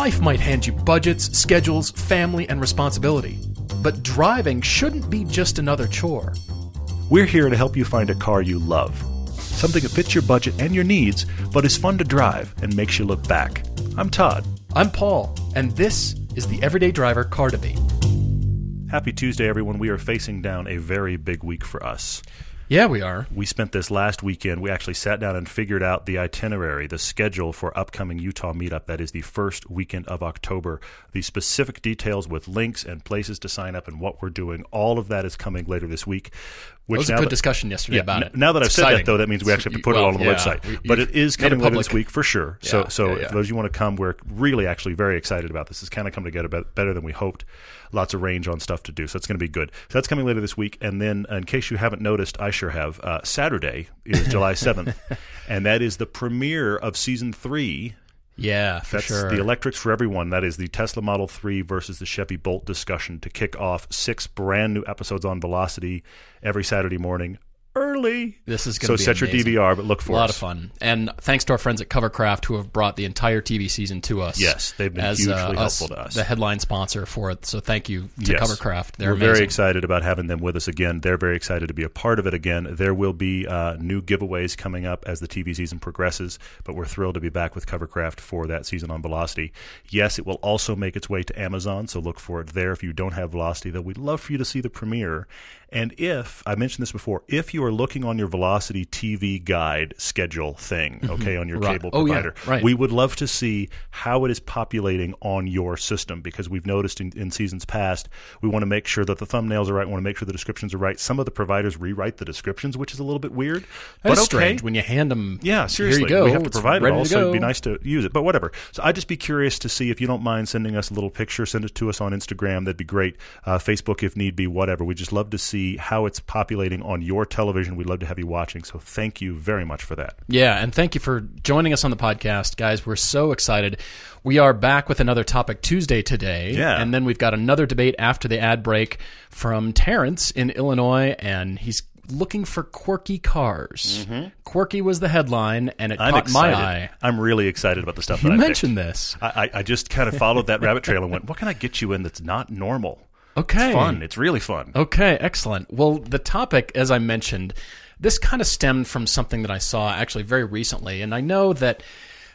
Life might hand you budgets, schedules, family, and responsibility. But driving shouldn't be just another chore. We're here to help you find a car you love. Something that fits your budget and your needs, but is fun to drive and makes you look back. I'm Todd. I'm Paul, and this is the Everyday Driver Car Debate. Happy Tuesday, everyone. We are facing down a very big week for us. Yeah, we are. We spent this last weekend. We actually sat down and figured out the itinerary, the schedule for upcoming Utah meetup. That is the first weekend of October. The specific details with links and places to sign up and what we're doing. All of that is coming later this week. Which was a good that, discussion yesterday yeah, about n- it. Now that I've said that, though, that means we actually have to put well, it all on the yeah, website. But it is coming later this week for sure. Yeah, so, so yeah, if those of you want to come, we're really actually very excited about this. It's kind of come together better than we hoped. Lots of range on stuff to do, so it's going to be good. So that's coming later this week. And then, in case you haven't noticed, I sure have. Uh, Saturday is July seventh, and that is the premiere of season three yeah, for That's sure. the electrics for everyone. That is the Tesla Model 3 versus the Chevy Bolt discussion to kick off six brand new episodes on Velocity every Saturday morning early. This is going so to be so set amazing. your DVR, but look for a lot us. of fun. And thanks to our friends at Covercraft who have brought the entire TV season to us. Yes, they've been as, hugely uh, helpful to us. The headline sponsor for it. So thank you to Yes. Covercraft. They're We're amazing. very excited about having them with us again. They're very excited to be a part of it again. There will be uh, new giveaways coming up as the TV season progresses, but we're thrilled to be back with Covercraft for that season on Velocity. Yes, it will also make its way to Amazon, so look for it there. If you don't have Velocity, though, we'd love for you to see the premiere. And if, I mentioned this before, if you are looking on your Velocity TV guide schedule thing, okay, on your Mm-hmm. Right. cable Oh, yeah. provider, Right. we would love to see how it is populating on your system because we've noticed in, in seasons past, we want to make sure that the thumbnails are right, we want to make sure the descriptions are right. Some of the providers rewrite the descriptions, which is a little bit weird. but That's okay. strange when you hand them. Yeah, seriously. Here you go. We have to provide it all, so it'd be nice to use it. But whatever. So I'd just be curious to see if you don't mind sending us a little picture, send it to us on Instagram. That'd be great. Uh, Facebook, if need be, whatever. We'd just love to see how it's populating on your television. We'd love to have you watching. So thank you very much for that. Yeah, and thank you for joining us on the podcast, guys. We're so excited. We are back with another topic Tuesday today. Yeah. And then we've got another debate after the ad break from Terrence in Illinois, and he's looking for quirky cars. Quirky was the headline, and it Mm-hmm. I'm caught excited. my eye. I'm really excited about the stuff You that I mentioned picked. this. I, I just kind of followed that rabbit trail and went, what can I get you in that's not normal? Okay. It's fun. It's really fun. Okay, excellent. Well, the topic, as I mentioned, this kind of stemmed from something that I saw actually very recently, and I know that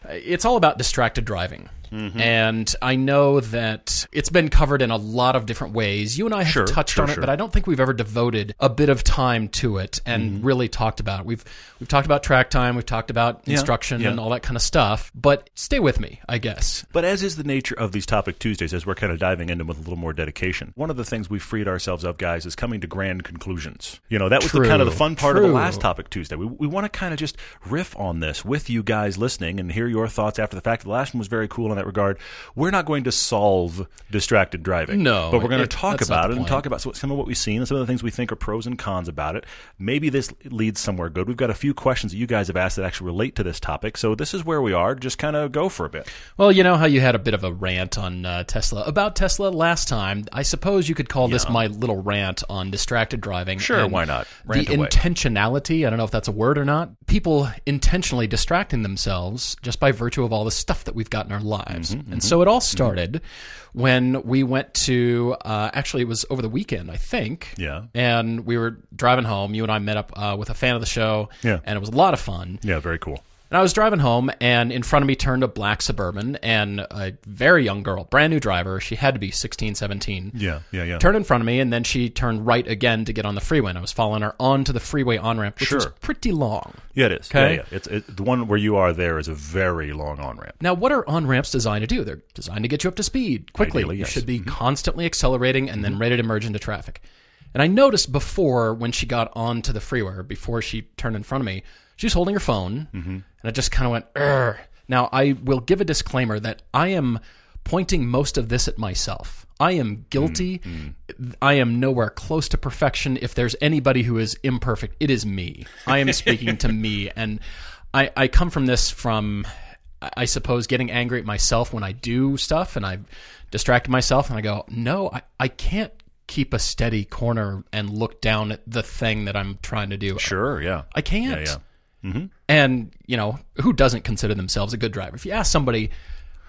uh, it's all about distracted driving. Mm-hmm. And I know that it's been covered in a lot of different ways. You and I have Sure, touched sure, on it, sure. but I don't think we've ever devoted a bit of time to it and Mm-hmm. really talked about it. We've we've talked about track time, we've talked about instruction yeah. and all that kind of stuff. But stay with me, I guess. But as is the nature of these Topic Tuesdays, as we're kind of diving into them with a little more dedication, one of the things we freed ourselves of, guys, is coming to grand conclusions. You know, that was the kind of the fun part of the last Topic Tuesday. We, we want to kind of just riff on this with you guys listening and hear your thoughts after the fact. The last one was very cool in that regard. We're not going to solve distracted driving. No, But we're going it- to talk about it and talk about some of what we've seen and some of the things we think are pros and cons about it. Maybe this leads somewhere good. We've got a few questions that you guys have asked that actually relate to this topic. So this is where we are. Just kind of go for a bit. Well, you know how you had a bit of a rant on uh, Tesla about Tesla last time. I suppose you could call this my little rant on distracted driving. Sure, and why not? Rant the away. intentionality. I don't know if that's a word or not. People intentionally distracting themselves just by virtue of all the stuff that we've got in our lives. Mm-hmm, and so it all started when we went to. Uh, actually, it was over the weekend, I think. Yeah. And we were driving home. You and I met up uh, with a fan of the show. Yeah. And it was a lot of fun. Yeah, very cool. And I was driving home, and in front of me turned a black Suburban, and a very young girl, brand new driver. She had to be 16, 17. Yeah, yeah, yeah. Turned in front of me, and then she turned right again to get on the freeway. And I was following her onto the freeway on ramp, which was Sure. pretty long. Yeah, it is. Okay. Yeah, yeah. It's it, the one where you are there is a very long on ramp. Now, what are on ramps designed to do? They're designed to get you up to speed quickly. Ideally, You yes. Mm-hmm. should be constantly accelerating and then ready to merge into traffic. And I noticed before when she got onto the freeway, or before she turned in front of me, she was holding her phone, Mm-hmm. and I just kind of went, Urgh. Now, I will give a disclaimer that I am pointing most of this at myself. I am guilty. Mm-hmm. I am nowhere close to perfection. If there's anybody who is imperfect, it is me. I am speaking to me. And I, I come from this from, I suppose, getting angry at myself when I do stuff and I've distracted myself and I go, no, I, I can't keep a steady corner and look down at the thing that I'm trying to do. Sure, yeah. I can't. Yeah, yeah. Mm-hmm. And, you know, who doesn't consider themselves a good driver? If you ask somebody,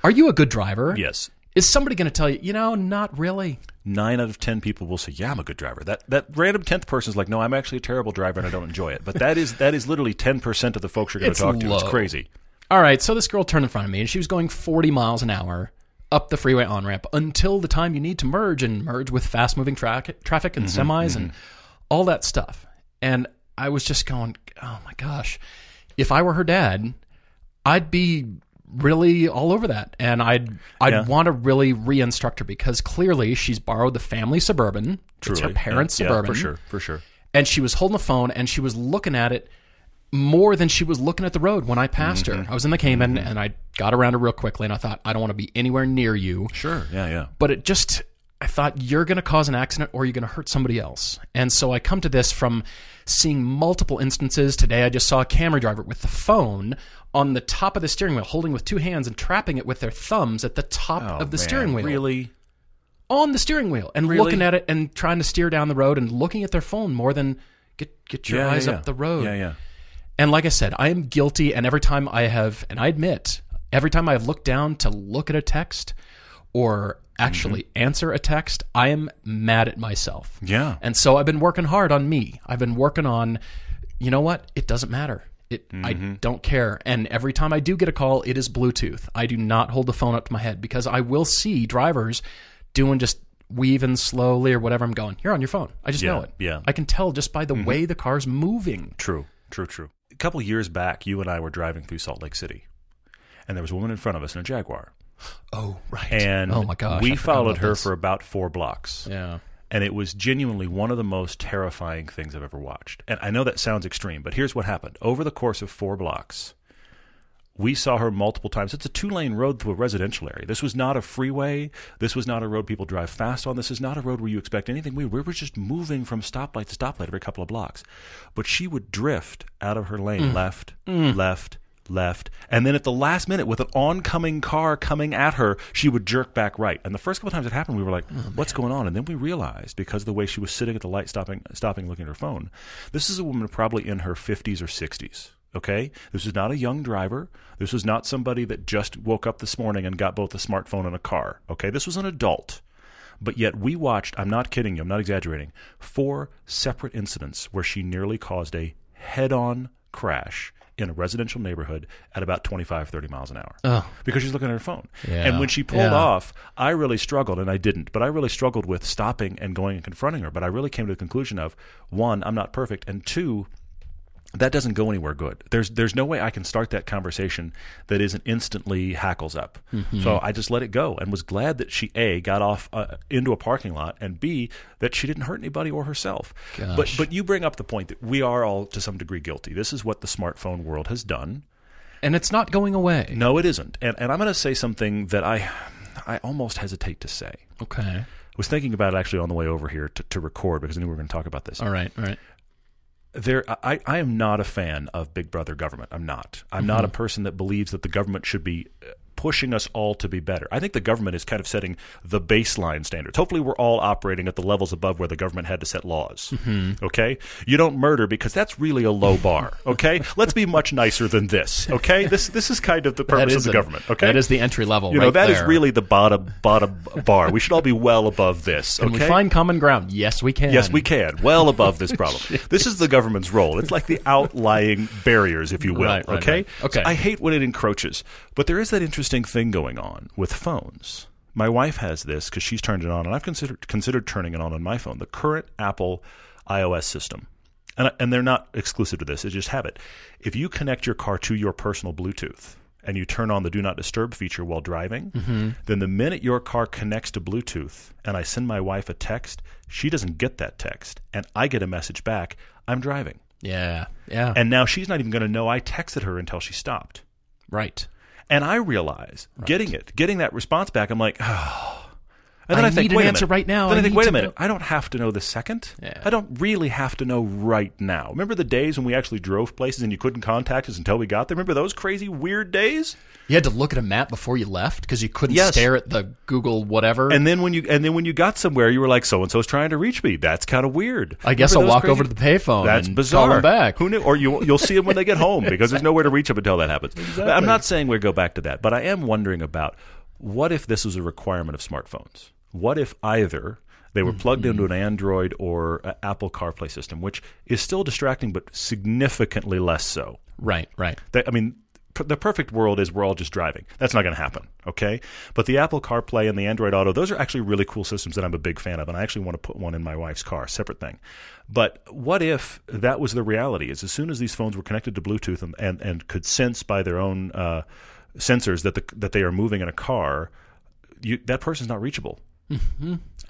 Are you a good driver? Yes. Is somebody going to tell you, you know, not really? Nine out of ten people will say, "Yeah, I'm a good driver." That that random tenth person is like, "No, I'm actually a terrible driver and I don't enjoy it." But that is that is literally ten percent of the folks you're going to talk to. It's crazy. All right, so this girl turned in front of me and she was going 40 miles an hour up the freeway on ramp until the time you need to merge and merge with fast moving tra- traffic and mm-hmm, semis and mm-hmm. all that stuff. And I was just going, oh my gosh, if I were her dad, I'd be really all over that and I'd I'd Yeah. want to really re-instruct her because clearly she's borrowed the family suburban it's her parents Yeah, suburban for sure, for sure. and she was holding the phone and she was looking at it more than she was looking at the road when I passed her. Mm-hmm. I was in the Cayman mm-hmm. and I got around her real quickly and I thought, I don't want to be anywhere near you. Sure, yeah, yeah. But it just, I thought, you're going to cause an accident or you're going to hurt somebody else. And so I come to this from seeing multiple instances. Today I just saw a Camry driver with the phone on the top of the steering wheel, holding with two hands and trapping it with their thumbs at the top oh, of the Oh, Man, steering wheel Really? on the steering wheel and Really? looking at it and trying to steer down the road and looking at their phone more than get get your Yeah, eyes yeah, up yeah. the road. Yeah, yeah. And like I said, I am guilty and every time I have and I admit, every time I've looked down to look at a text or actually Mm-hmm. answer a text, I am mad at myself. Yeah. And so I've been working hard on me. I've been working on you know what? It doesn't matter. It I Mm-hmm. don't care. And every time I do get a call, it is Bluetooth. I do not hold the phone up to my head because I will see drivers doing just weaving slowly or whatever I'm going. You're on your phone. I just Yeah, know it. yeah. I can tell just by the way the car's moving. True, true, true. A couple years back, you and I were driving through Salt Lake City, and there was a woman in front of us in a Jaguar, Oh, right. and oh my gosh. We followed her this. for about four blocks. Yeah. and it was genuinely one of the most terrifying things I've ever watched. And I know that sounds extreme, but here's what happened. Over the course of four blocks, we saw her multiple times. It's a two lane road through a residential area. This was not a freeway. This was not a road people drive fast on. This is not a road where you expect anything. We were just moving from stoplight to stoplight every couple of blocks. But she would drift out of her lane mm. left, mm. left, left. And then at the last minute, with an oncoming car coming at her, she would jerk back right. And the first couple times it happened, we were like, oh, what's going on? And then we realized, because of the way she was sitting at the light, stopping, stopping, looking at her phone, this is a woman probably in her 50s or 60s. Okay? This is not a young driver. This was not somebody that just woke up this morning and got both a smartphone and a car. Okay? This was an adult. But yet we watched, I'm not kidding you, I'm not exaggerating, four separate incidents where she nearly caused a head on crash in a residential neighborhood at about 25, 30 miles an hour. Oh. Because she's looking at her phone. Yeah. And when she pulled Yeah. off, I really struggled, and I didn't, but I really struggled with stopping and going and confronting her. But I really came to the conclusion of one, I'm not perfect, and two, that doesn't go anywhere good. There's there's no way I can start that conversation that isn't instantly hackles up. Mm-hmm. So I just let it go and was glad that she a got off uh, into a parking lot and b that she didn't hurt anybody or herself. But Gosh. but you bring up the point that we are all to some degree guilty. This is what the smartphone world has done. And it's not going away. No, it isn't. And and I'm going to say something that I I almost hesitate to say. Okay. I was thinking about it actually on the way over here to, to record because I knew we were going to talk about this. All right. All right. There I, I am not a fan of big brother government. I'm not. I'm not a person that believes that the government should be uh, pushing us all to be better i think the government is kind of setting the baseline standards hopefully we're all operating at the levels above where the government had to set laws mm-hmm. okay you don't murder because that's really a low bar okay let's be much nicer than this okay this this is kind of the purpose of the a- government okay That is the entry level. you know right that is really the bottom bottom bar we should all be well above this Can we find common ground? Yes, we can. Yes, we can. Well above this problem. this is the government's role. It's like the outlying barriers, if you will. Right, right, okay? Okay. So I hate when it encroaches. But there is that interesting thing going on with phones. My wife has this because she's turned it on, and I've considered considered turning it on on my phone. The current Apple iOS system, and and they're not exclusive to this. They just have it. If you connect your car to your personal Bluetooth and you turn on the Do Not Disturb feature while driving, Mm-hmm. then the minute your car connects to Bluetooth and I send my wife a text, she doesn't get that text, and I get a message back. I'm driving, Yeah. Yeah. and now she's not even going to know I texted her until she stopped. right. And I realize getting it, getting that response back, I'm like, oh. And then I I, think, need an wait a answer minute. right now. Then I, I think, wait a minute. know- I don't have to know the second. Yeah. I don't really have to know right now. Remember the days when we actually drove places and you couldn't contact us until we got there? Remember those crazy weird days? You had to look at a map before you left because you couldn't Yes. stare at the Google whatever. And then when you and then when you got somewhere, you were like, "So and so's trying to reach me." That's kind of weird. I guess Remember I'll walk over to the payphone That's bizarre. call them back. Who knew? Or you you'll see them when they get home because there's nowhere to reach them until that happens. I'm not saying we go back to that, but I am wondering about what if this was a requirement of smartphones? What if either they were plugged Mm-hmm. into an Android or a Apple CarPlay system, which is still distracting but significantly less so. Right, right. They, I mean, p- the perfect world is we're all just driving. That's not going to happen, okay? But the Apple CarPlay and the Android Auto, those are actually really cool systems that I'm a big fan of, and I actually want to put one in my wife's car, separate thing. But what if that was the reality? Is as soon as these phones were connected to Bluetooth and, and, and could sense by their own uh, sensors that the, that they are moving in a car, you, that person's not reachable.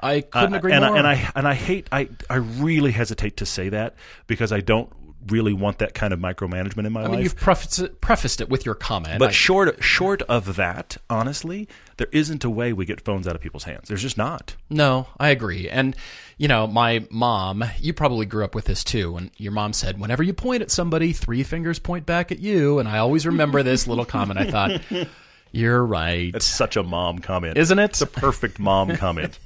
I couldn't Uh, agree and more. I, and I and I hate I I really hesitate to say that because I don't really want that kind of micromanagement in my I life. mean, you've prefaced it, prefaced it with your comment. But I- short short of that, honestly, there isn't a way we get phones out of people's hands. There's just not. No, I agree. And, you know, my mom, you probably grew up with this too. And your mom said, whenever you point at somebody, three fingers point back at you. And I always remember this little comment. I thought, you're right. It's such a mom comment, Isn't it? It's a perfect mom comment.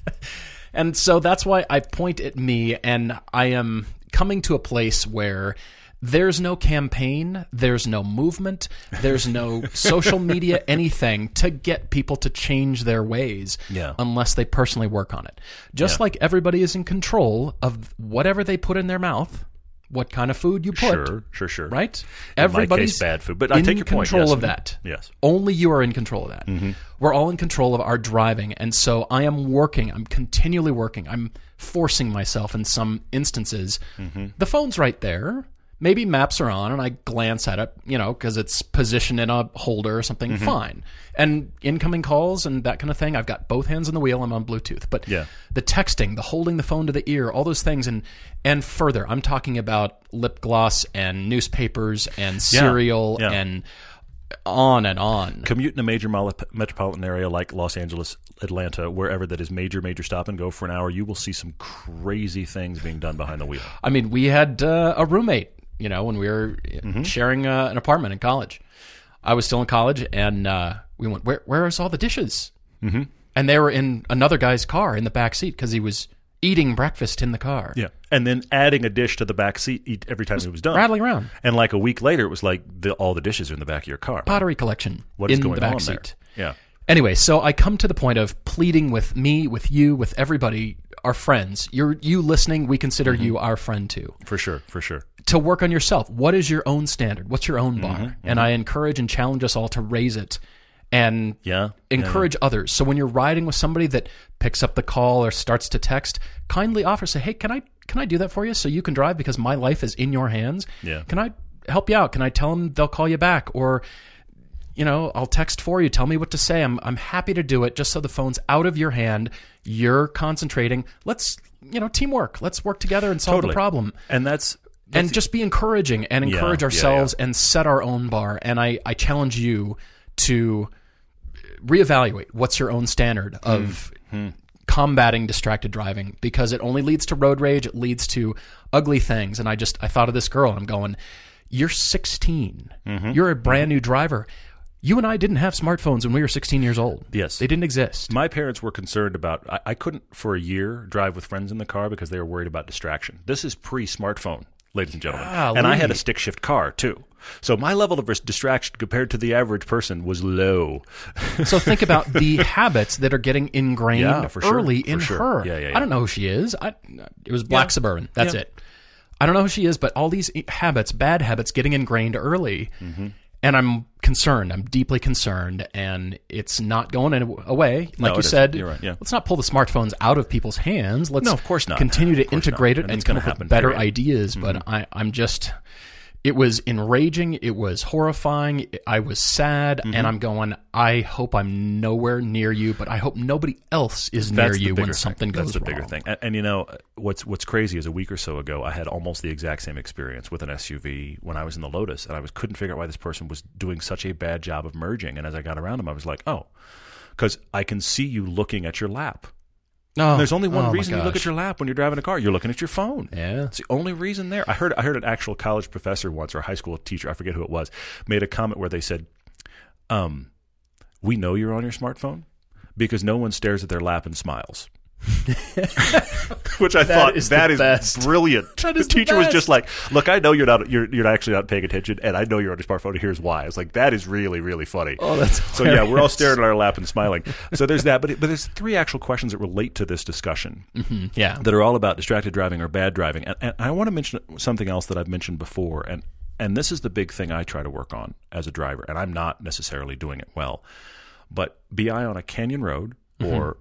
And so that's why I point at me and I am coming to a place where there's no campaign, there's no movement, there's no social media, anything to get people to change their ways Yeah. unless they personally work on it. Just Yeah. like everybody is in control of whatever they put in their mouth, what kind of food you put. Sure, sure, sure. Right? In Everybody's case, bad food, but I in take your point, control yes. of that. Yes. Mm-hmm. Only you are in control of that. We're all in control of our driving. And so I am working. I'm continually working. I'm forcing myself in some instances. Mm-hmm. The phone's right there. Maybe maps are on and I glance at it, you know, because it's positioned in a holder or something. Mm-hmm. Fine. And incoming calls and that kind of thing. I've got both hands on the wheel. I'm on Bluetooth. But Yeah. the texting, the holding the phone to the ear, all those things, and and further, I'm talking about lip gloss and newspapers and cereal yeah. and on and on. Commute in a major metropolitan area like Los Angeles, Atlanta, wherever that is major, major stop and go for an hour, you will see some crazy things being done behind the wheel. I mean, we had uh, a roommate, you know, when we were Mm-hmm. sharing uh, an apartment in college. I was still in college, and uh, we went, "Where, where is all the dishes?" Mm-hmm. And they were in another guy's car in the back seat because he was eating breakfast in the car, Yeah, and then adding a dish to the back seat every time it was done. rattling around. And like a week later, it was like the, all the dishes are in the back of your car. Pottery collection What is in going the back on seat. there? Yeah. Anyway, so I come to the point of pleading with me, with you, with everybody, our friends. You're you listening. We consider Mm-hmm. you our friend too. For sure, for sure. To work on yourself. What is your own standard? What's your own bar? Mm-hmm, And I encourage and challenge us all to raise it and Yeah. encourage others. So when you're riding with somebody that picks up the call or starts to text, kindly offer say, "Hey, can I can I do that for you so you can drive because my life is in your hands? Yeah. Can I help you out? Can I tell them they'll call you back or you know, I'll text for you. Tell me what to say. I'm I'm happy to do it just so the phone's out of your hand. You're concentrating. Let's, you know, teamwork. Let's work together and solve Totally. the problem. And that's, And just be encouraging and encourage yeah, ourselves and set our own bar. And I, I challenge you to reevaluate what's your own standard hmm. of hmm. combating distracted driving because it only leads to road rage. It leads to ugly things. And I just, I thought of this girl and I'm going, you're 16. Mm-hmm. You're a mm-hmm. brand new driver. You and I didn't have smartphones when we were 16 years old. Yes. They didn't exist. my parents were concerned about. I, I couldn't for a year drive with friends in the car because they were worried about distraction. This is pre-smartphone, ladies and gentlemen, and I had a stick shift car too. So my level of distraction compared to the average person was low. So think about the habits that are getting ingrained Yeah, for sure, early in sure. her. Yeah, yeah. I don't know who she is. I, it was Black. Suburban. That's it. I don't know who she is, but all these habits, bad habits, getting ingrained early. Mm-hmm. And I'm concerned. I'm deeply concerned, and it's not going away. Like No, you said, right, yeah. let's not pull the smartphones out of people's hands. Let's No, of course not. continue to integrate not. it And and come up with better period. Mm-hmm. ideas. But I, I'm just, it was enraging. It was horrifying. I was sad, Mm-hmm. and I'm going. I hope I'm nowhere near you, but I hope nobody else is near That's the you bigger when thing. something That's goes the bigger wrong. thing. And, and you know what's what's crazy is a week or so ago, I had almost the exact same experience with an SUV when I was in the Lotus, and I was couldn't figure out why this person was doing such a bad job of merging. And as I got around him, I was like, oh, because I can see you looking at your lap. Oh, There's only one oh reason you look at your lap when you're driving a car. You're looking at your phone. Yeah. It's the only reason there. I heard I heard an actual college professor once or a high school teacher, I forget who it was, made a comment where they said, um, we know you're on your smartphone because no one stares at their lap and smiles. Which I thought is that is best. brilliant. That is the teacher was just like, "Look, I know you're not you're you're actually not paying attention, and I know you're on your smartphone. Here's why." It's like, "That is really really funny." Oh, that's so yeah. We're all staring at our lap and smiling. So there's that, but it, but there's three actual questions that relate to this discussion mm-hmm. Yeah. that are all about distracted driving or bad driving. And, and I want to mention something else that I've mentioned before, and and this is the big thing I try to work on as a driver, and I'm not necessarily doing it well. But be I on a canyon road mm-hmm. or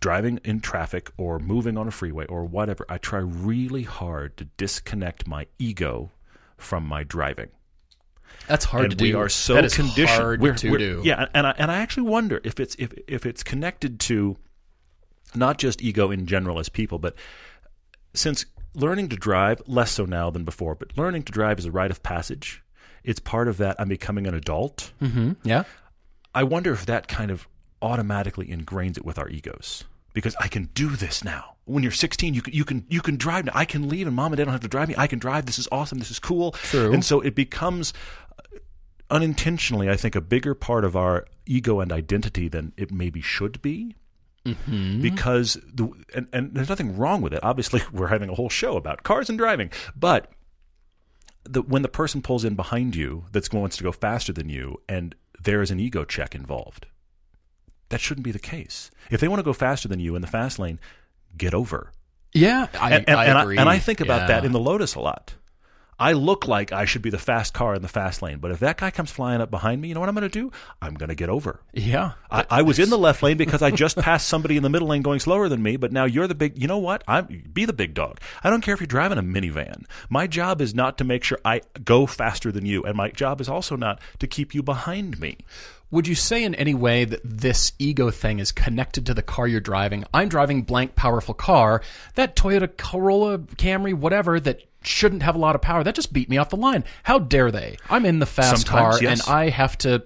driving in traffic or moving on a freeway or whatever, I try really hard to disconnect my ego from my driving That's hard and to do. we are so that is conditioned. hard We're- to we're- do. Yeah, and I, and I actually wonder if it's if if it's connected to not just ego in general as people, but since learning to drive less so now than before, but learning to drive is a rite of passage. It's part of that. I'm becoming an adult. Mm-hmm. Yeah. I wonder if that kind of automatically ingrains it with our egos because I can do this now. When you're 16, you can you can you can drive now. I can leave, and mom and dad don't have to drive me. I can drive. This is awesome. This is cool. True. And so it becomes uh, unintentionally, I think, a bigger part of our ego and identity than it maybe should be. Because the and, and there's nothing wrong with it. Obviously, we're having a whole show about cars and driving, but the, when the person pulls in behind you that wants to go faster than you and there is an ego check involved, that shouldn't be the case. If they want to go faster than you in the fast lane, get over. Yeah. I, And, and, I and, agree. I, and I think about that in the Lotus a lot. I look like I should be the fast car in the fast lane, but if that guy comes flying up behind me, you know what I'm going to do? I'm going to get over. Yeah. I, I was in the left lane because I just passed somebody in the middle lane going slower than me, but now you're the big. You know what? I'm be the big dog. I don't care if you're driving a minivan. My job is not to make sure I go faster than you, and my job is also not to keep you behind me. Would you say in any way that this ego thing is connected to the car you're driving? I'm driving blank powerful car. That Toyota Corolla, Camry, whatever that shouldn't have a lot of power, that just beat me off the line. How dare they? I'm in the fast Sometimes, car yes. and I have to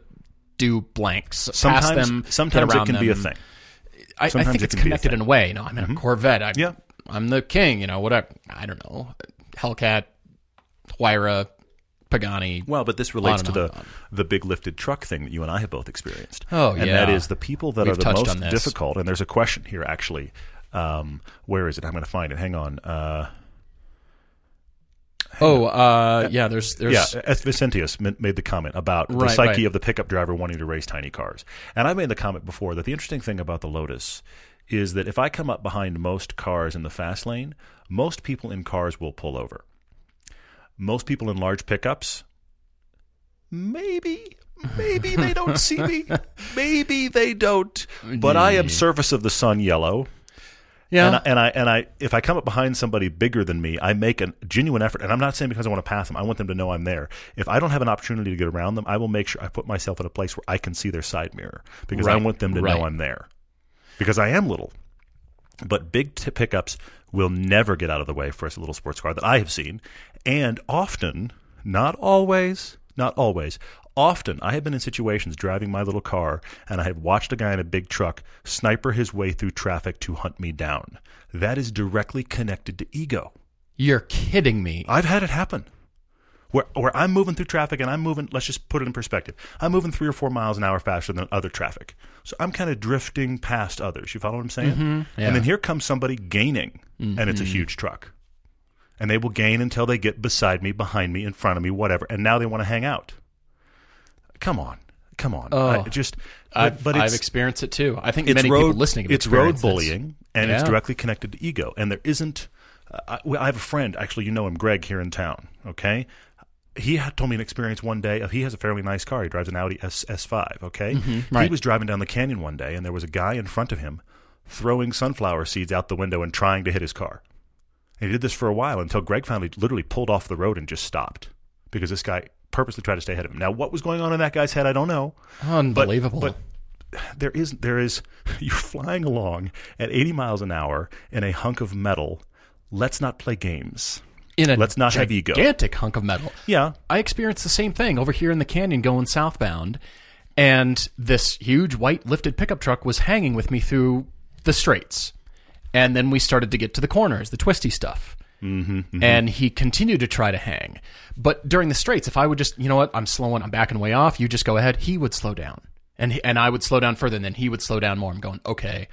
do blanks. pass Sometimes, them, sometimes it can be a thing. I, I think it it's be a connected in a way. You know, I'm in a mm-hmm. Corvette. I, Yeah. I'm the king. You know, whatever. I don't know. Hellcat, Huayra, Pagani. Well, but this relates to the the big lifted truck thing that you and I have both experienced. Oh, yeah. and that yeah. is the people that We've are the most difficult. And there's a question here actually. Um, where is it? I'm going to find it. Hang on. Uh, Oh, uh, yeah. There's there's yeah, S. Vicentius made the comment about the Right, psyche right. of the pickup driver wanting to race tiny cars. And I made the comment before that the interesting thing about the Lotus is that if I come up behind most cars in the fast lane, most people in cars will pull over. Most people in large pickups, maybe, maybe they don't see me. Maybe they don't. But I am surface of the sun yellow. yeah. And I, and I and I if I come up behind somebody bigger than me, I make a genuine effort. And I'm not saying because I want to pass them. I want them to know I'm there. If I don't have an opportunity to get around them, I will make sure I put myself in a place where I can see their side mirror because I want them to right. know I'm there. Because I am little. But big t- pickups will never get out of the way for a little sports car that I have seen, and often, not always, not always. Often, I have been in situations driving my little car, and I have watched a guy in a big truck sniper his way through traffic to hunt me down. That is directly connected to ego. You're kidding me. I've had it happen. Where, where I'm moving through traffic and I'm moving, let's just put it in perspective. I'm moving three or four miles an hour faster than other traffic. So I'm kind of drifting past others. You follow what I'm saying? yeah. And then here comes somebody gaining, and it's a mm. huge truck. And they will gain until they get beside me, behind me, in front of me, whatever. And now they want to hang out. Come on. Come on. Oh. I just, I've, but I've experienced it too. I think many road, people listening have it's road bullying and it's directly connected to ego and there isn't uh, I, I have a friend actually you know him greg here in town okay he had told me an experience one day of he has a fairly nice car he drives an audi S, s5 okay he Mm-hmm. right. was driving down the canyon one day and there was a guy in front of him throwing sunflower seeds out the window and trying to hit his car and he did this for a while until greg finally literally pulled off the road and just stopped because this guy purposely tried to stay ahead of him now what was going on in that guy's head i don't know Unbelievable. but there is there is you're flying along at 80 miles an hour in a hunk of metal. Let's not play games. in a let's not have ego. gigantic hunk of metal. Yeah, I experienced the same thing over here in the canyon going southbound, and this huge white lifted pickup truck was hanging with me through the straights. And then we started to get to the corners, the twisty stuff. Mm-hmm, And he continued to try to hang. But during the straights, if I would just, you know what, I'm slowing, I'm backing way off, you just go ahead, he would slow down. And, he, and I would slow down further, and then he would slow down more. I'm going, okay,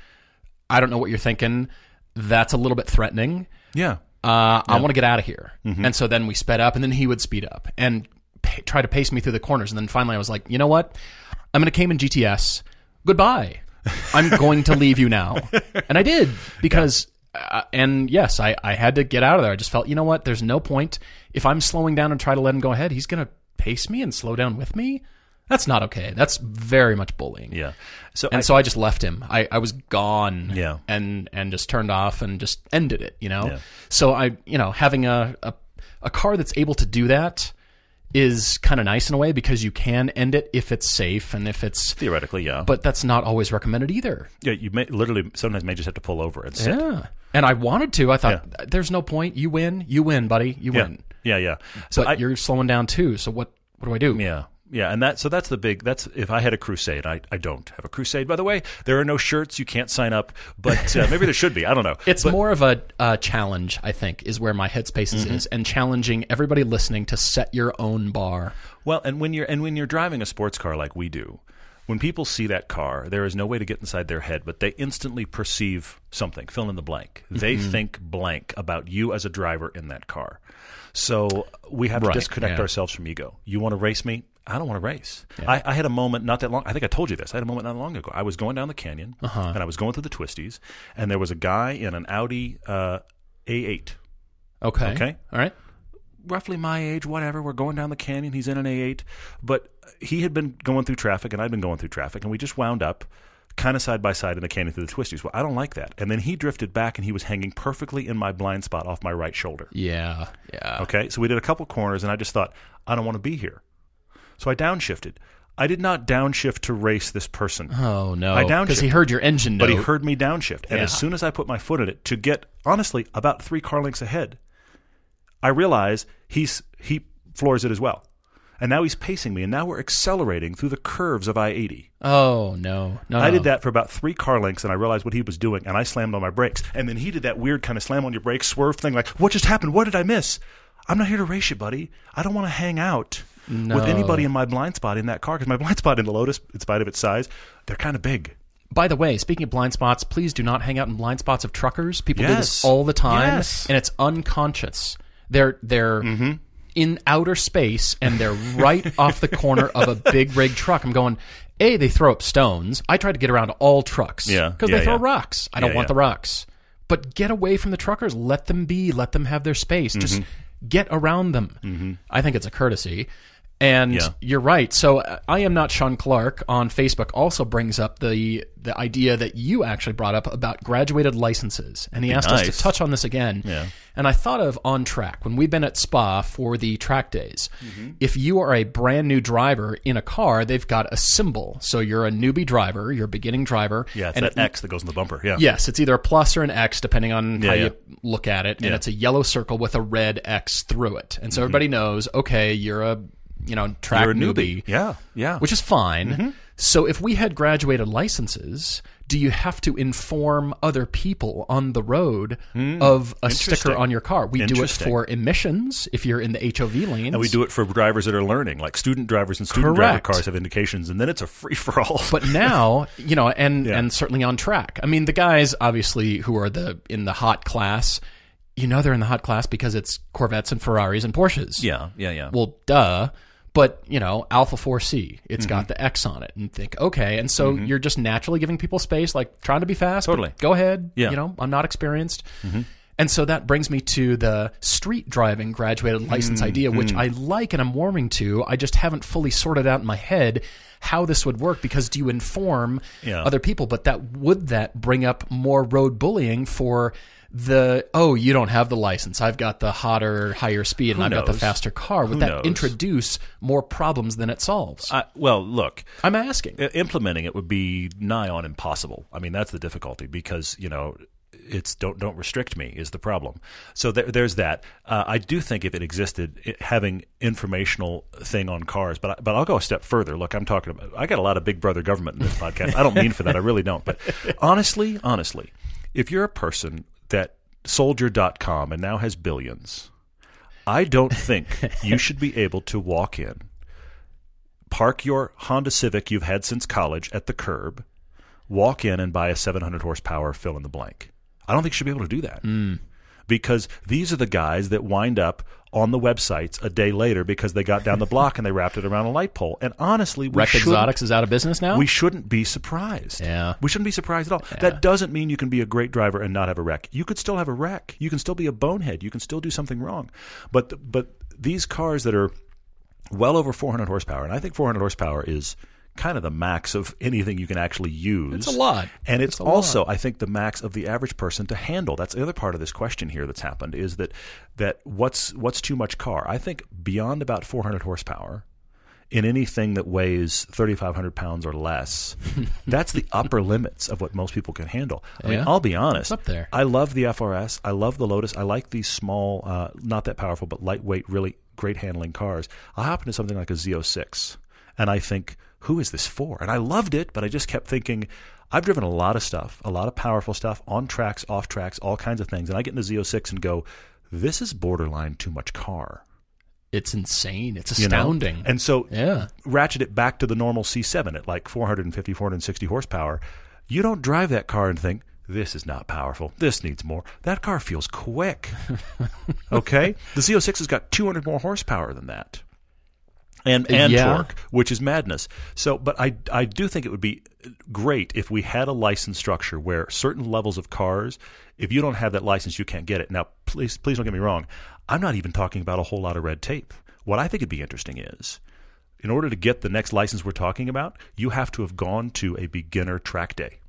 I don't know what you're thinking. That's a little bit threatening. Yeah. Uh, I want to get out of here. And so then we sped up, and then he would speed up and pa- try to pace me through the corners. And then finally, I was like, you know what? I'm going to Cayman GTS. Goodbye. I'm going to leave you now. And I did because, uh, and yes, I, I had to get out of there. I just felt, you know what? There's no point. If I'm slowing down and try to let him go ahead, he's going to pace me and slow down with me. That's not okay. That's very much bullying. Yeah. So And I, so I just left him. I, I was gone. Yeah. And and just turned off and just ended it, you know? Yeah. So I you know, having a, a a car that's able to do that is kind of nice in a way because you can end it if it's safe and if it's theoretically, yeah. but that's not always recommended either. yeah, you may literally sometimes may just have to pull over and sit. Yeah. And I wanted to. I thought there's no point. You win. You win, buddy. You Yeah. win. Yeah, yeah. So But I, you're slowing down too. So what what do I do? Yeah. Yeah, and that so that's the big that's if I had a crusade, I, I don't have a crusade. By the way, there are no shirts. You can't sign up, but uh, maybe there should be. I don't know. It's more of a uh, challenge, I think, is where my headspace Mm-hmm. is, and challenging everybody listening to set your own bar. Well, and when you're and when you're driving a sports car like we do, when people see that car, there is no way to get inside their head, but they instantly perceive something. Fill in the blank. They Mm-hmm. think blank about you as a driver in that car. So we have to disconnect yeah. ourselves from ego. You want to race me? I don't want to race. I, I had a moment not that long. I think I told you this. I had a moment not long ago. I was going down the canyon Uh-huh. and I was going through the twisties, and there was a guy in an Audi uh, A8 Okay. Okay. All right. roughly my age, whatever. We're going down the canyon. He's in an A8, but he had been going through traffic, and I'd been going through traffic, and we just wound up kind of side by side in the canyon through the twisties. Well, I don't like that. And then he drifted back, and he was hanging perfectly in my blind spot off my right shoulder. Yeah. Yeah. Okay, so we did a couple corners, and I just thought, I don't want to be here. So I downshifted. I did not downshift to race this person. Oh no. I downshifted. because he heard your engine note. But he heard me downshift. And as soon as I put my foot in it to get, honestly, about three car lengths ahead, I realize he's he floors it as well. And now he's pacing me, and now we're accelerating through the curves of I 80. Oh no. No. I did that for about three car lengths, and I realized what he was doing, and I slammed on my brakes. And then he did that weird kind of slam on your brakes swerve thing, like, what just happened? What did I miss? I'm not here to race you, buddy. I don't want to hang out with anybody in my blind spot in that car, because my blind spot in the Lotus, in spite of its size, they're kind of big. By the way, speaking of blind spots, please do not hang out in blind spots of truckers. People do this all the time, Yes. and it's unconscious. They're they're Mm-hmm. in outer space, and they're right off the corner of a big rig truck. I'm going. A, they throw up stones. I try to get around all trucks. Yeah, because yeah, they throw yeah. rocks. I don't Yeah, want the rocks. But get away from the truckers. Let them be. Let them have their space. Just Mm-hmm. get around them. I think it's a courtesy. And Yeah. you're right. So uh, I am not Sean Clark on Facebook. Also brings up the the idea that you actually brought up about graduated licenses, and he asked us to touch on this again. Yeah. And I thought of on track when we've been at Spa for the track days. Mm-hmm. If you are a brand new driver in a car, they've got a symbol. So you're a newbie driver, you're a beginning driver. Yeah, it's and that it- X that goes in the bumper. Yeah. Yes, it's either a plus or an X depending on how Yeah, you look at it, and Yeah. it's a yellow circle with a red X through it, and so everybody knows. Okay, you're a you know track. You're a newbie. newbie, Yeah, yeah. which is fine. Mm-hmm. So if we had graduated licenses, do you have to inform other people on the road of a sticker. On your car? We do it for emissions if you're in the HOV lanes. And we do it for drivers that are learning, like student drivers and student driver cars have indications, and then it's a free for all. but now you know and Yeah. and certainly on track i mean the guys obviously who are the in the hot class you know they're in the hot class because it's corvettes and ferraris and porsches yeah, yeah, yeah. well duh but you know Alfa 4C it's Mm-hmm. got the x on it and think okay and so you're just naturally giving people space like trying to be fast Totally. go ahead Yeah. Mm-hmm. you know i'm not experienced and so that brings me to the street driving graduated license Mm-hmm. idea, which I like and I'm warming to. I just haven't fully sorted out in my head how this would work because do you inform Yeah. other people? But that would that bring up more road bullying for the oh you don't have the license I've got the hotter higher speed and I've got the knows? faster car would Who that knows? introduce more problems than it solves I, well, look, I'm asking i- implementing it would be nigh on impossible. I mean, that's the difficulty because you know it's don't don't restrict me is the problem. So there, there's that. Uh, I do think if it existed, it, having informational thing on cars, but I, but I'll go a step further. Look, I'm talking about. I got a lot of Big Brother government in this podcast. I don't mean for that. I really don't. But honestly, honestly. if you're a person that soldier.com and now has billions, I don't think you should be able to walk in, park your Honda Civic you've had since college at the curb, walk in and buy a 700 horsepower fill in the blank. I don't think you should be able to do that. Mm. Because these are the guys that wind up on the websites a day later because they got down the block and they wrapped it around a light pole. And honestly, we shouldn't- Exotics is out of business now. we shouldn't be surprised. Yeah. We shouldn't be surprised at all. That doesn't mean you can be a great driver and not have a wreck. You could still have a wreck. You can still be a bonehead. You can still do something wrong. But but these cars that are well over 400 horsepower, and I think 400 horsepower is kind of the max of anything you can actually use. It's a lot. And it's It's also, I think, the max of the average person to handle. That's the other part of this question here that's happened is that that what's what's too much car? I think beyond about 400 horsepower, in anything that weighs 3,500 pounds or less, that's the upper limits of what most people can handle. I mean, Yeah. I'll be honest. It's up there. I love the FRS. I love the Lotus. I like these small, uh, not that powerful, but lightweight, really great handling cars. I'll hop into something like a Z06, and I think, who is this for? And I loved it, but I just kept thinking, I've driven a lot of stuff, a lot of powerful stuff, on tracks, off tracks, all kinds of things. And I get into Z06 and go, this is borderline too much car. it's insane. It's you know? astounding. And so yeah. ratchet it back to the normal C7 at like 450, 460 horsepower, you don't drive that car and think, this is not powerful. This needs more. That car feels quick. okay? The Z06 has got 200 more horsepower than that. And, and Yeah. torque, which is madness. So, but I, I do think it would be great if we had a license structure where certain levels of cars, if you don't have that license, you can't get it. Now, please, please don't get me wrong. I'm not even talking about a whole lot of red tape. What I think would be interesting is in order to get the next license we're talking about, you have to have gone to a beginner track day.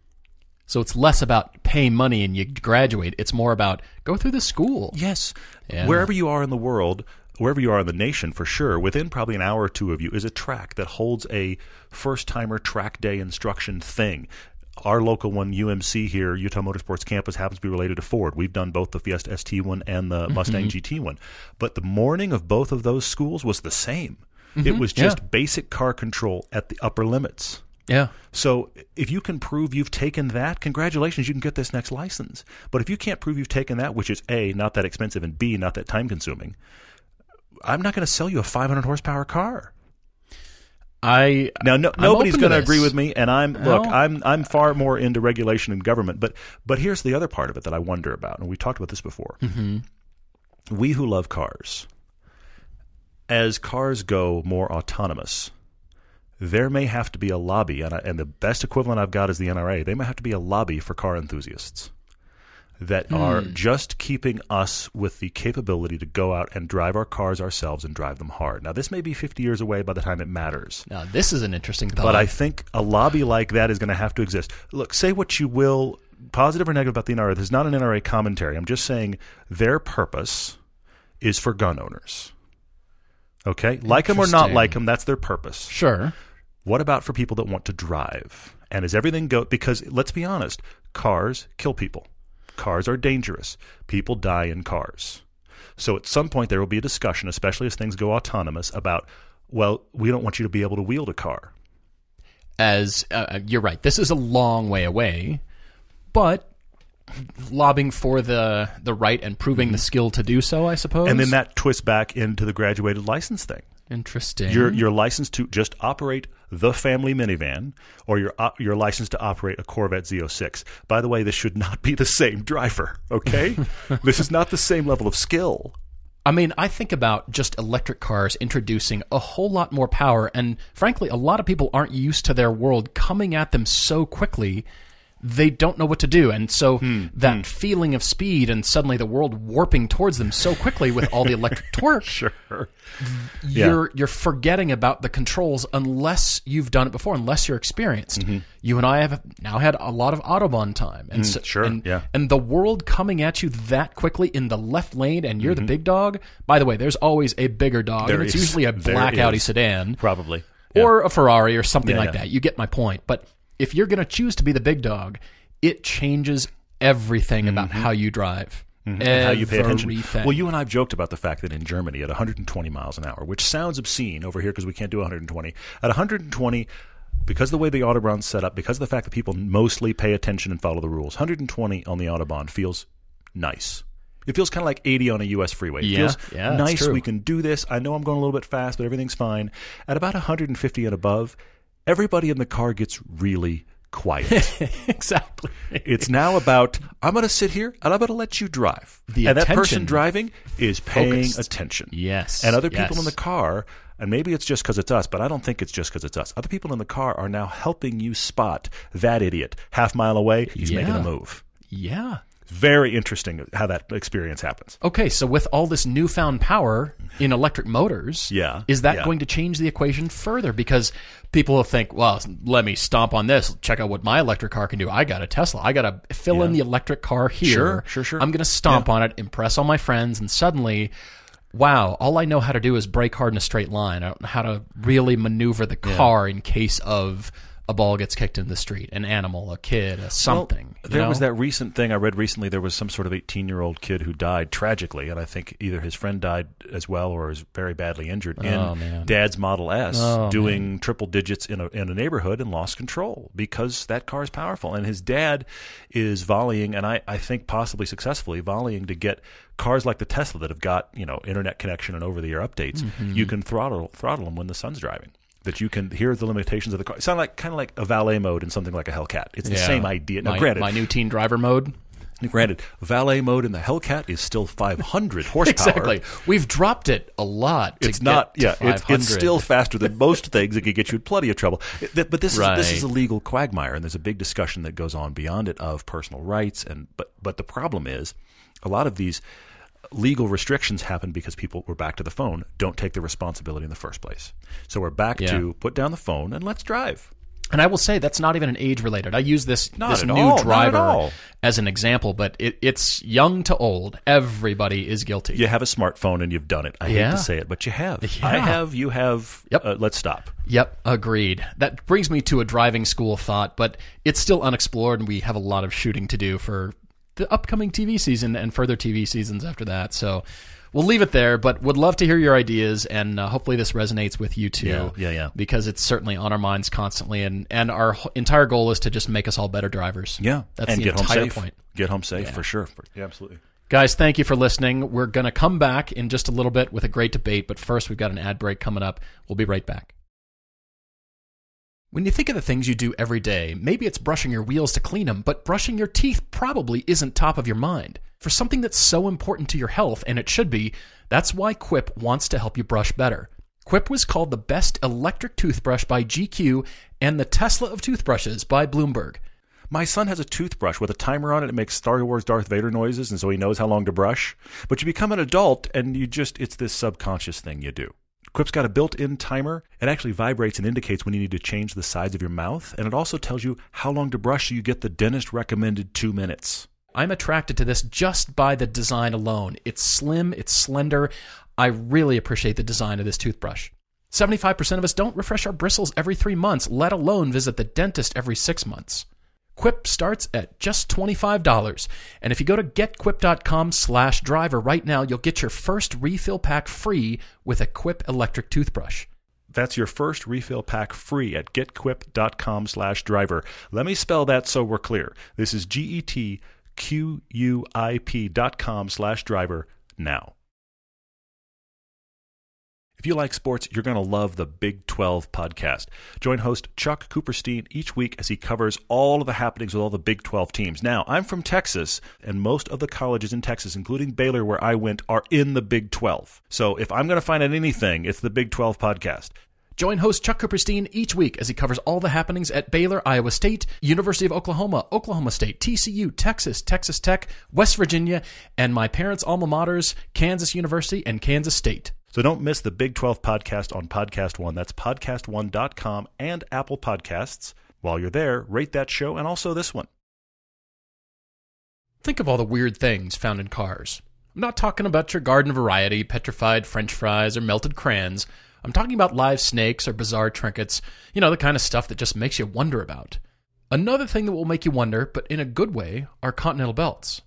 So it's less about pay money and you graduate. It's more about go through the school. Yes. Yeah. Wherever you are in the world, wherever you are in the nation, for sure, within probably an hour or two of you is a track that holds a first timer track day instruction thing. Our local one, UMC here, Utah Motorsports Campus, happens to be related to Ford. We've done both the Fiesta ST one and the mm-hmm. Mustang GT one. But the morning of both of those schools was the same. Mm-hmm. It was just Yeah. basic car control at the upper limits. Yeah. So if you can prove you've taken that, congratulations, you can get this next license. But if you can't prove you've taken that, which is A, not that expensive, and B, not that time consuming, I'm not going to sell you a 500 horsepower car. I Now, no, I'm nobody's going to agree with me, and I'm look, No. I'm I'm far more into regulation and government. But but here's the other part of it that I wonder about, and we talked about this before. Mm-hmm. We who love cars, as cars go more autonomous, there may have to be a lobby, and, I, and the best equivalent I've got is the NRA. They might have to be a lobby for car enthusiasts that are Hmm. just keeping us with the capability to go out and drive our cars ourselves and drive them hard. Now, this may be 50 years away by the time it matters. now this is an interesting thought. But I think a lobby like that is going to have to exist. Look, say what you will, positive or negative about the NRA. This is not an NRA commentary. I'm just saying their purpose is for gun owners. Okay? Like them or not like them, that's their purpose. sure. What about for people that want to drive? And is everything go? Because let's be honest, cars kill people. Cars are dangerous. People die in cars. So at some point there will be a discussion, especially as things go autonomous, about well, we don't want you to be able to wield a car. As uh, you're right, this is a long way away, but lobbying for the the right and proving the skill to do so, I suppose. Mm-hmm. And then that twists back into the graduated license thing. interesting. You're you're licensed to just operate the family minivan, or you're op- uh, you're licensed to operate a Corvette Z06. By the way, this should not be the same driver. Okay, this is not the same level of skill. I mean, I think about just electric cars introducing a whole lot more power, and frankly, a lot of people aren't used to their world coming at them so quickly. They don't know what to do, and so Hmm, that feeling of speed and suddenly the world warping towards them so quickly with all the electric torque, Sure. you're you're forgetting about the controls unless you've done it before, unless you're experienced. You and I have now had a lot of autobahn time, and Mm-hmm. Mm, sure, and, yeah. and the world coming at you that quickly in the left lane, and you're the big dog. By the way, there's always a bigger dog, Mm-hmm. There and it's is. usually a black Audi sedan Probably. or a Ferrari or something Yeah, like yeah. that. You get my point. But if you're going to choose to be the big dog, it changes everything about how you drive. Mm-hmm. and how you pay attention. Well, you and I have joked about the fact that in Germany at 120 miles an hour, which sounds obscene over here because we can't do 120. At 120, because of the way the autobahn's set up, because of the fact that people mostly pay attention and follow the rules, 120 on the autobahn feels nice. It feels kind of like 80 on a U.S. freeway. It Yeah, feels yeah, nice. We can do this. I know I'm going a little bit fast, but everything's fine. At about 150 and above, everybody in the car gets really quiet. exactly. it's now about I'm going to sit here and I'm going to let you drive. The and that person attention driving is paying focused. attention. Yes, And other people yes. in the car, and maybe it's just because it's us, but I don't think it's just because it's us. Other people in the car are now helping you spot that idiot half mile away. He's making a move. Yeah. Very interesting how that experience happens. Okay, so with all this newfound power in electric motors, Yeah, is that yeah. going to change the equation further? Because people will think, well, let me stomp on this, check out what my electric car can do. I got a Tesla. I got to fill in the electric car here. Sure, sure, sure. I'm going to stomp on it, impress all my friends, and suddenly, wow, all I know how to do is brake hard in a straight line. I don't know how to really maneuver the car in case of a ball gets kicked in the street, an animal, a kid, a something. you There was know? that recent thing I read recently. There was some sort of 18 year old kid who died tragically, and I think either his friend died as well or is very badly injured in Oh, man. Dad's Model S Oh, doing triple digits in a, in a neighborhood and lost control because that car is powerful. And his dad is volleying, and I, I think possibly successfully volleying to get cars like the Tesla that have got you know internet connection and over the air updates. Mm-hmm. You can throttle throttle them when the son's driving. That you can hear the limitations of the car. It sounds like kind of like a valet mode in something like a Hellcat. It's the Yeah. same idea. Now, my, granted, my new teen driver mode. Granted, valet mode in the Hellcat is still 500 horsepower. Exactly. We've dropped it a lot. It's not. Yeah, it's, it's still faster than most things It could get you in plenty of trouble. It- But this is this is a legal quagmire, and there's a big discussion that goes on beyond it of personal rights. And but but the problem is, a lot of these legal restrictions happen because people we're back to the phone don't take the responsibility in the first place. So we're back Yeah. to put down the phone and let's drive. And I will say that's not even an age related. I use this Not this new all, driver as an example, but it, it's young to old. Everybody is guilty. You have a smartphone and you've done it. I hate to say it, but you have. Yeah. I have. You have. Yep. Uh, let's stop. Yep, agreed. That brings me to a driving school thought, but it's still unexplored, and we have a lot of shooting to do for the upcoming TV season and further TV seasons after that. So we'll leave it there, but would love to hear your ideas, and uh, hopefully this resonates with you too. Yeah, yeah, yeah. Because it's certainly on our minds constantly, and and our wh- entire goal is to just make us all better drivers. Yeah, that's and the get home entire safe. point. Get home safe for sure. For- yeah, absolutely. Guys, thank you for listening. We're going to come back in just a little bit with a great debate, but first we've got an ad break coming up. We'll be right back. When you think of the things you do every day, maybe it's brushing your wheels to clean them, but brushing your teeth probably isn't top of your mind. For something that's so important to your health, and it should be, that's why Quip wants to help you brush better. Quip was called the best electric toothbrush by GQ and the Tesla of toothbrushes by Bloomberg. My son has a toothbrush with a timer on it. It makes Star Wars Darth Vader noises, and so he knows how long to brush. But you become an adult, and you just—it's this subconscious thing you do. Quip's got a built-in timer. It actually vibrates and indicates when you need to change the sides of your mouth, and it also tells you how long to brush so you get the dentist recommended two minutes. I'm attracted to this just by the design alone. It's slim, it's slender. I really appreciate the design of this toothbrush. 75% of us don't refresh our bristles every three months, let alone visit the dentist every six months. Quip starts at just $25. And if you go to getquip.com slash driver right now, you'll get your first refill pack free with a Quip electric toothbrush. That's your first refill pack free at getquip.com slash driver. Let me spell that so we're clear. This is G-E-T-Q-U-I-P dot com slash driver now. If you like sports, you're going to love the Big 12 podcast. Join host Chuck Cooperstein each week as he covers all of the happenings with all the Big 12 teams. Now, I'm from Texas, and most of the colleges in Texas, including Baylor, where I went, are in the Big 12. So if I'm going to find out anything, it's the Big 12 podcast. Join host Chuck Cooperstein each week as he covers all the happenings at Baylor, Iowa State, University of Oklahoma, Oklahoma State, TCU, Texas, Texas Tech, West Virginia, and my parents' alma maters, Kansas University and Kansas State. So don't miss the Big 12 podcast on Podcast One. That's podcast1.com and Apple Podcasts. While you're there, rate that show and also this one. Think of all the weird things found in cars. I'm not talking about your garden variety, petrified french fries, or melted crayons. I'm talking about live snakes or bizarre trinkets, you know, the kind of stuff that just makes you wonder about. Another thing that will make you wonder, but in a good way, are continental belts.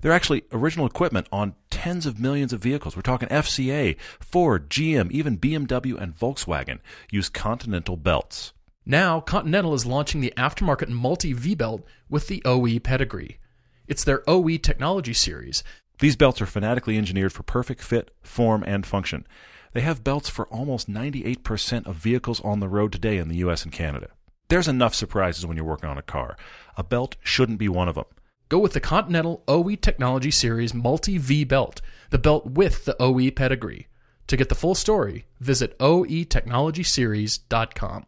They're actually original equipment on tens of millions of vehicles. We're talking FCA, Ford, GM, even BMW and Volkswagen use Continental belts. Now, Continental is launching the aftermarket multi V belt with the OE pedigree. It's their OE technology series. These belts are fanatically engineered for perfect fit, form, and function. They have belts for almost 98% of vehicles on the road today in the US and Canada. There's enough surprises when you're working on a car. A belt shouldn't be one of them. Go with the Continental OE Technology Series Multi V belt, the belt with the OE pedigree. To get the full story, visit oetechnologyseries.com.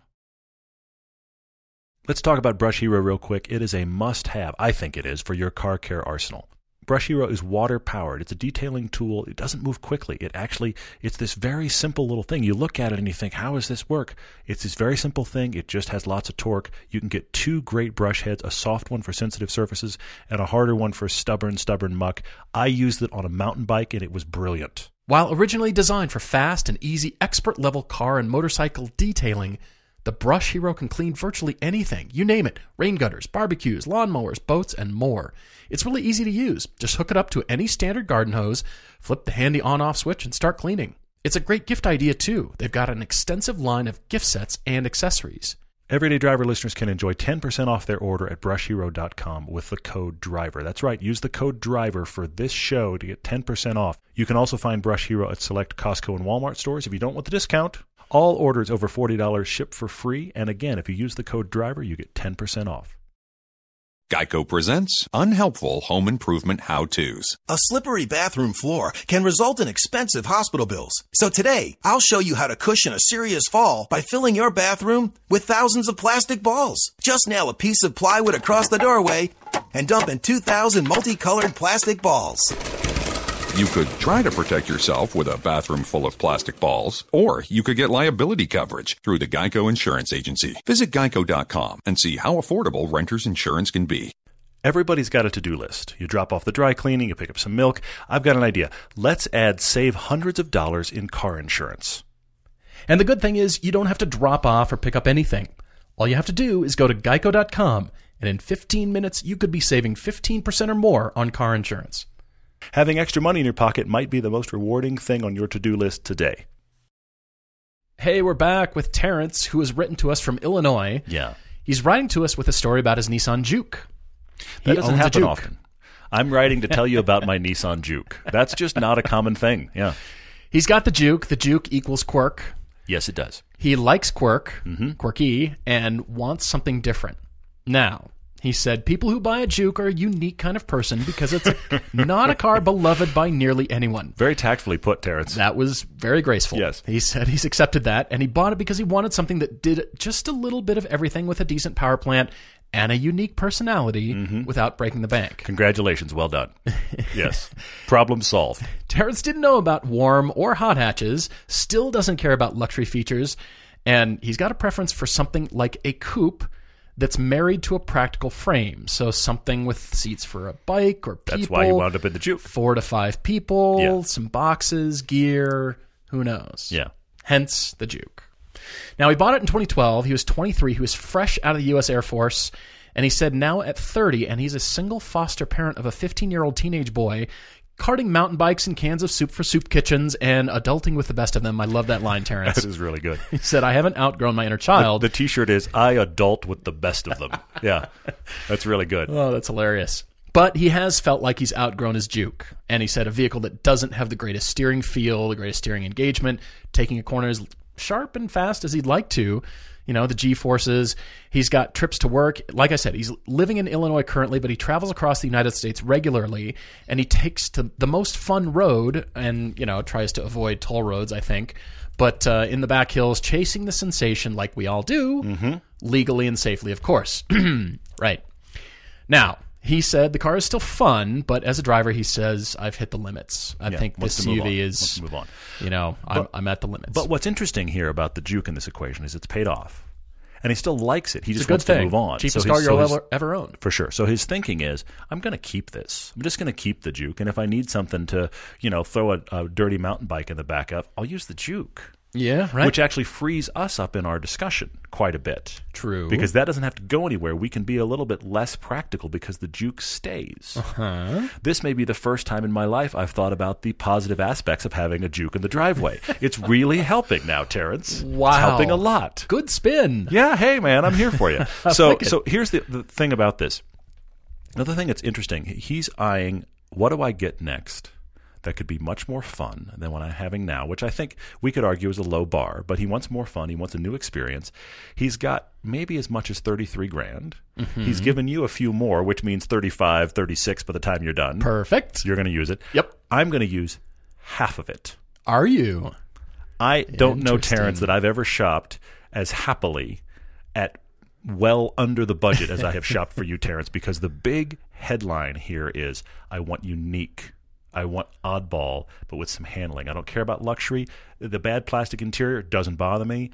Let's talk about Brush Hero real quick. It is a must have, I think it is, for your car care arsenal. Brush Hero is water powered. It's a detailing tool. It doesn't move quickly. It actually, it's this very simple little thing. You look at it and you think, how does this work? It's this very simple thing. It just has lots of torque. You can get two great brush heads, a soft one for sensitive surfaces and a harder one for stubborn, stubborn muck. I used it on a mountain bike and it was brilliant. While originally designed for fast and easy expert level car and motorcycle detailing, the Brush Hero can clean virtually anything. You name it rain gutters, barbecues, lawnmowers, boats, and more. It's really easy to use. Just hook it up to any standard garden hose, flip the handy on off switch, and start cleaning. It's a great gift idea, too. They've got an extensive line of gift sets and accessories. Everyday Driver listeners can enjoy 10% off their order at brushhero.com with the code DRIVER. That's right, use the code DRIVER for this show to get 10% off. You can also find Brush Hero at select Costco and Walmart stores. If you don't want the discount, all orders over $40 ship for free. And again, if you use the code DRIVER, you get 10% off. Geico presents unhelpful home improvement how to's. A slippery bathroom floor can result in expensive hospital bills. So today, I'll show you how to cushion a serious fall by filling your bathroom with thousands of plastic balls. Just nail a piece of plywood across the doorway and dump in 2,000 multicolored plastic balls. You could try to protect yourself with a bathroom full of plastic balls, or you could get liability coverage through the Geico Insurance Agency. Visit geico.com and see how affordable renter's insurance can be. Everybody's got a to do list. You drop off the dry cleaning, you pick up some milk. I've got an idea. Let's add save hundreds of dollars in car insurance. And the good thing is, you don't have to drop off or pick up anything. All you have to do is go to geico.com, and in 15 minutes, you could be saving 15% or more on car insurance. Having extra money in your pocket might be the most rewarding thing on your to do list today. Hey, we're back with Terrence, who has written to us from Illinois. Yeah. He's writing to us with a story about his Nissan Juke. That He doesn't happen often. I'm writing to tell you about my Nissan Juke. That's just not a common thing. Yeah. He's got the Juke. The Juke equals quirk. Yes, it does. He likes quirk, mm-hmm. quirky, and wants something different. Now, he said people who buy a Juke are a unique kind of person because it's a, not a car beloved by nearly anyone. Very tactfully put, Terrence. That was very graceful. Yes. He said he's accepted that, and he bought it because he wanted something that did just a little bit of everything with a decent power plant and a unique personality mm-hmm. without breaking the bank. Congratulations. Well done. yes. Problem solved. Terrence didn't know about warm or hot hatches, still doesn't care about luxury features, and he's got a preference for something like a coupe that's married to a practical frame. So something with seats for a bike or people. That's why you wound up in the Juke. Four to five people, Yeah. some boxes, gear, who knows? Yeah. Hence the Juke. Now, he bought it in 2012. He was 23. He was fresh out of the U.S. Air Force. And he said now at 30, and he's a single foster parent of a 15 year old teenage boy, carting mountain bikes and cans of soup for soup kitchens and adulting with the best of them. I love that line, Terrence. This is really good. he said, I haven't outgrown my inner child. The t shirt is I adult with the best of them. Yeah. That's really good. Oh, that's hilarious. But he has felt like he's outgrown his Juke. And he said a vehicle that doesn't have the greatest steering feel, the greatest steering engagement, taking a corner as sharp and fast as he'd like to. You know, the G forces. He's got trips to work. Like I said, he's living in Illinois currently, but he travels across the United States regularly and he takes to the most fun road and, you know, tries to avoid toll roads, I think. But uh, in the back hills, chasing the sensation like we all do, legally and safely, of course. right. Now, he said the car is still fun, but as a driver, he says, I've hit the limits. I Yeah, think this to move on. UV Wants is, move on. you know, I'm, I'm at the limits. But what's interesting here about the Juke in this equation is it's paid off. And he still likes it. He it's just wants thing. to move on. Cheapest So car you'll so ever, ever own. For sure. So his thinking is, I'm going to keep this. I'm just going to keep the Juke, and if I need something to, you know, throw a, a dirty mountain bike in the back of, I'll use the Juke. Yeah, right. which actually frees us up in our discussion quite a bit. True. Because that doesn't have to go anywhere. We can be a little bit less practical because the juke stays. Uh-huh. This may be the first time in my life I've thought about the positive aspects of having a juke in the driveway. it's really helping now, Terrence. Wow. It's helping a lot. Good spin. Yeah, hey man, I'm here for you. so like so here's the, the thing about this. Another thing that's interesting, he's eyeing what do I get next that could be much more fun than what I'm having now, which I think we could argue is a low bar, but he wants more fun, he wants a new experience. He's got maybe as much as 33 grand. Mm-hmm. He's given you a few more, which means 35, 36 by the time you're done. Perfect. You're going to use it. Yep. I'm going to use half of it. Are you? I don't know. Terrence, that I've ever shopped as happily at well under the budget as I have shopped for you, Terrence, because the big headline here is I want unique. I want oddball, but with some handling. I don't care about luxury. The bad plastic interior doesn't bother me.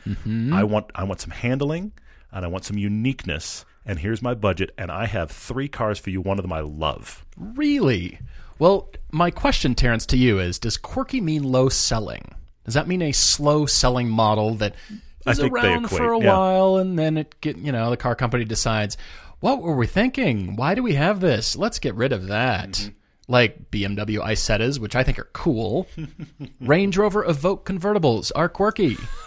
I want I want some handling and I want some uniqueness. And here's my budget, and I have three cars for you. One of them I love. Really? Well, my question, Terrence, to you is Does quirky mean low selling? Does that mean a slow selling model that is I is think they around for a yeah. while and then it get you know the car company decides what were we thinking? Why do we have this? Let's get rid of that. Mm-hmm. Like BMW Isettas, which I think are cool. Range Rover Evoque convertibles are quirky.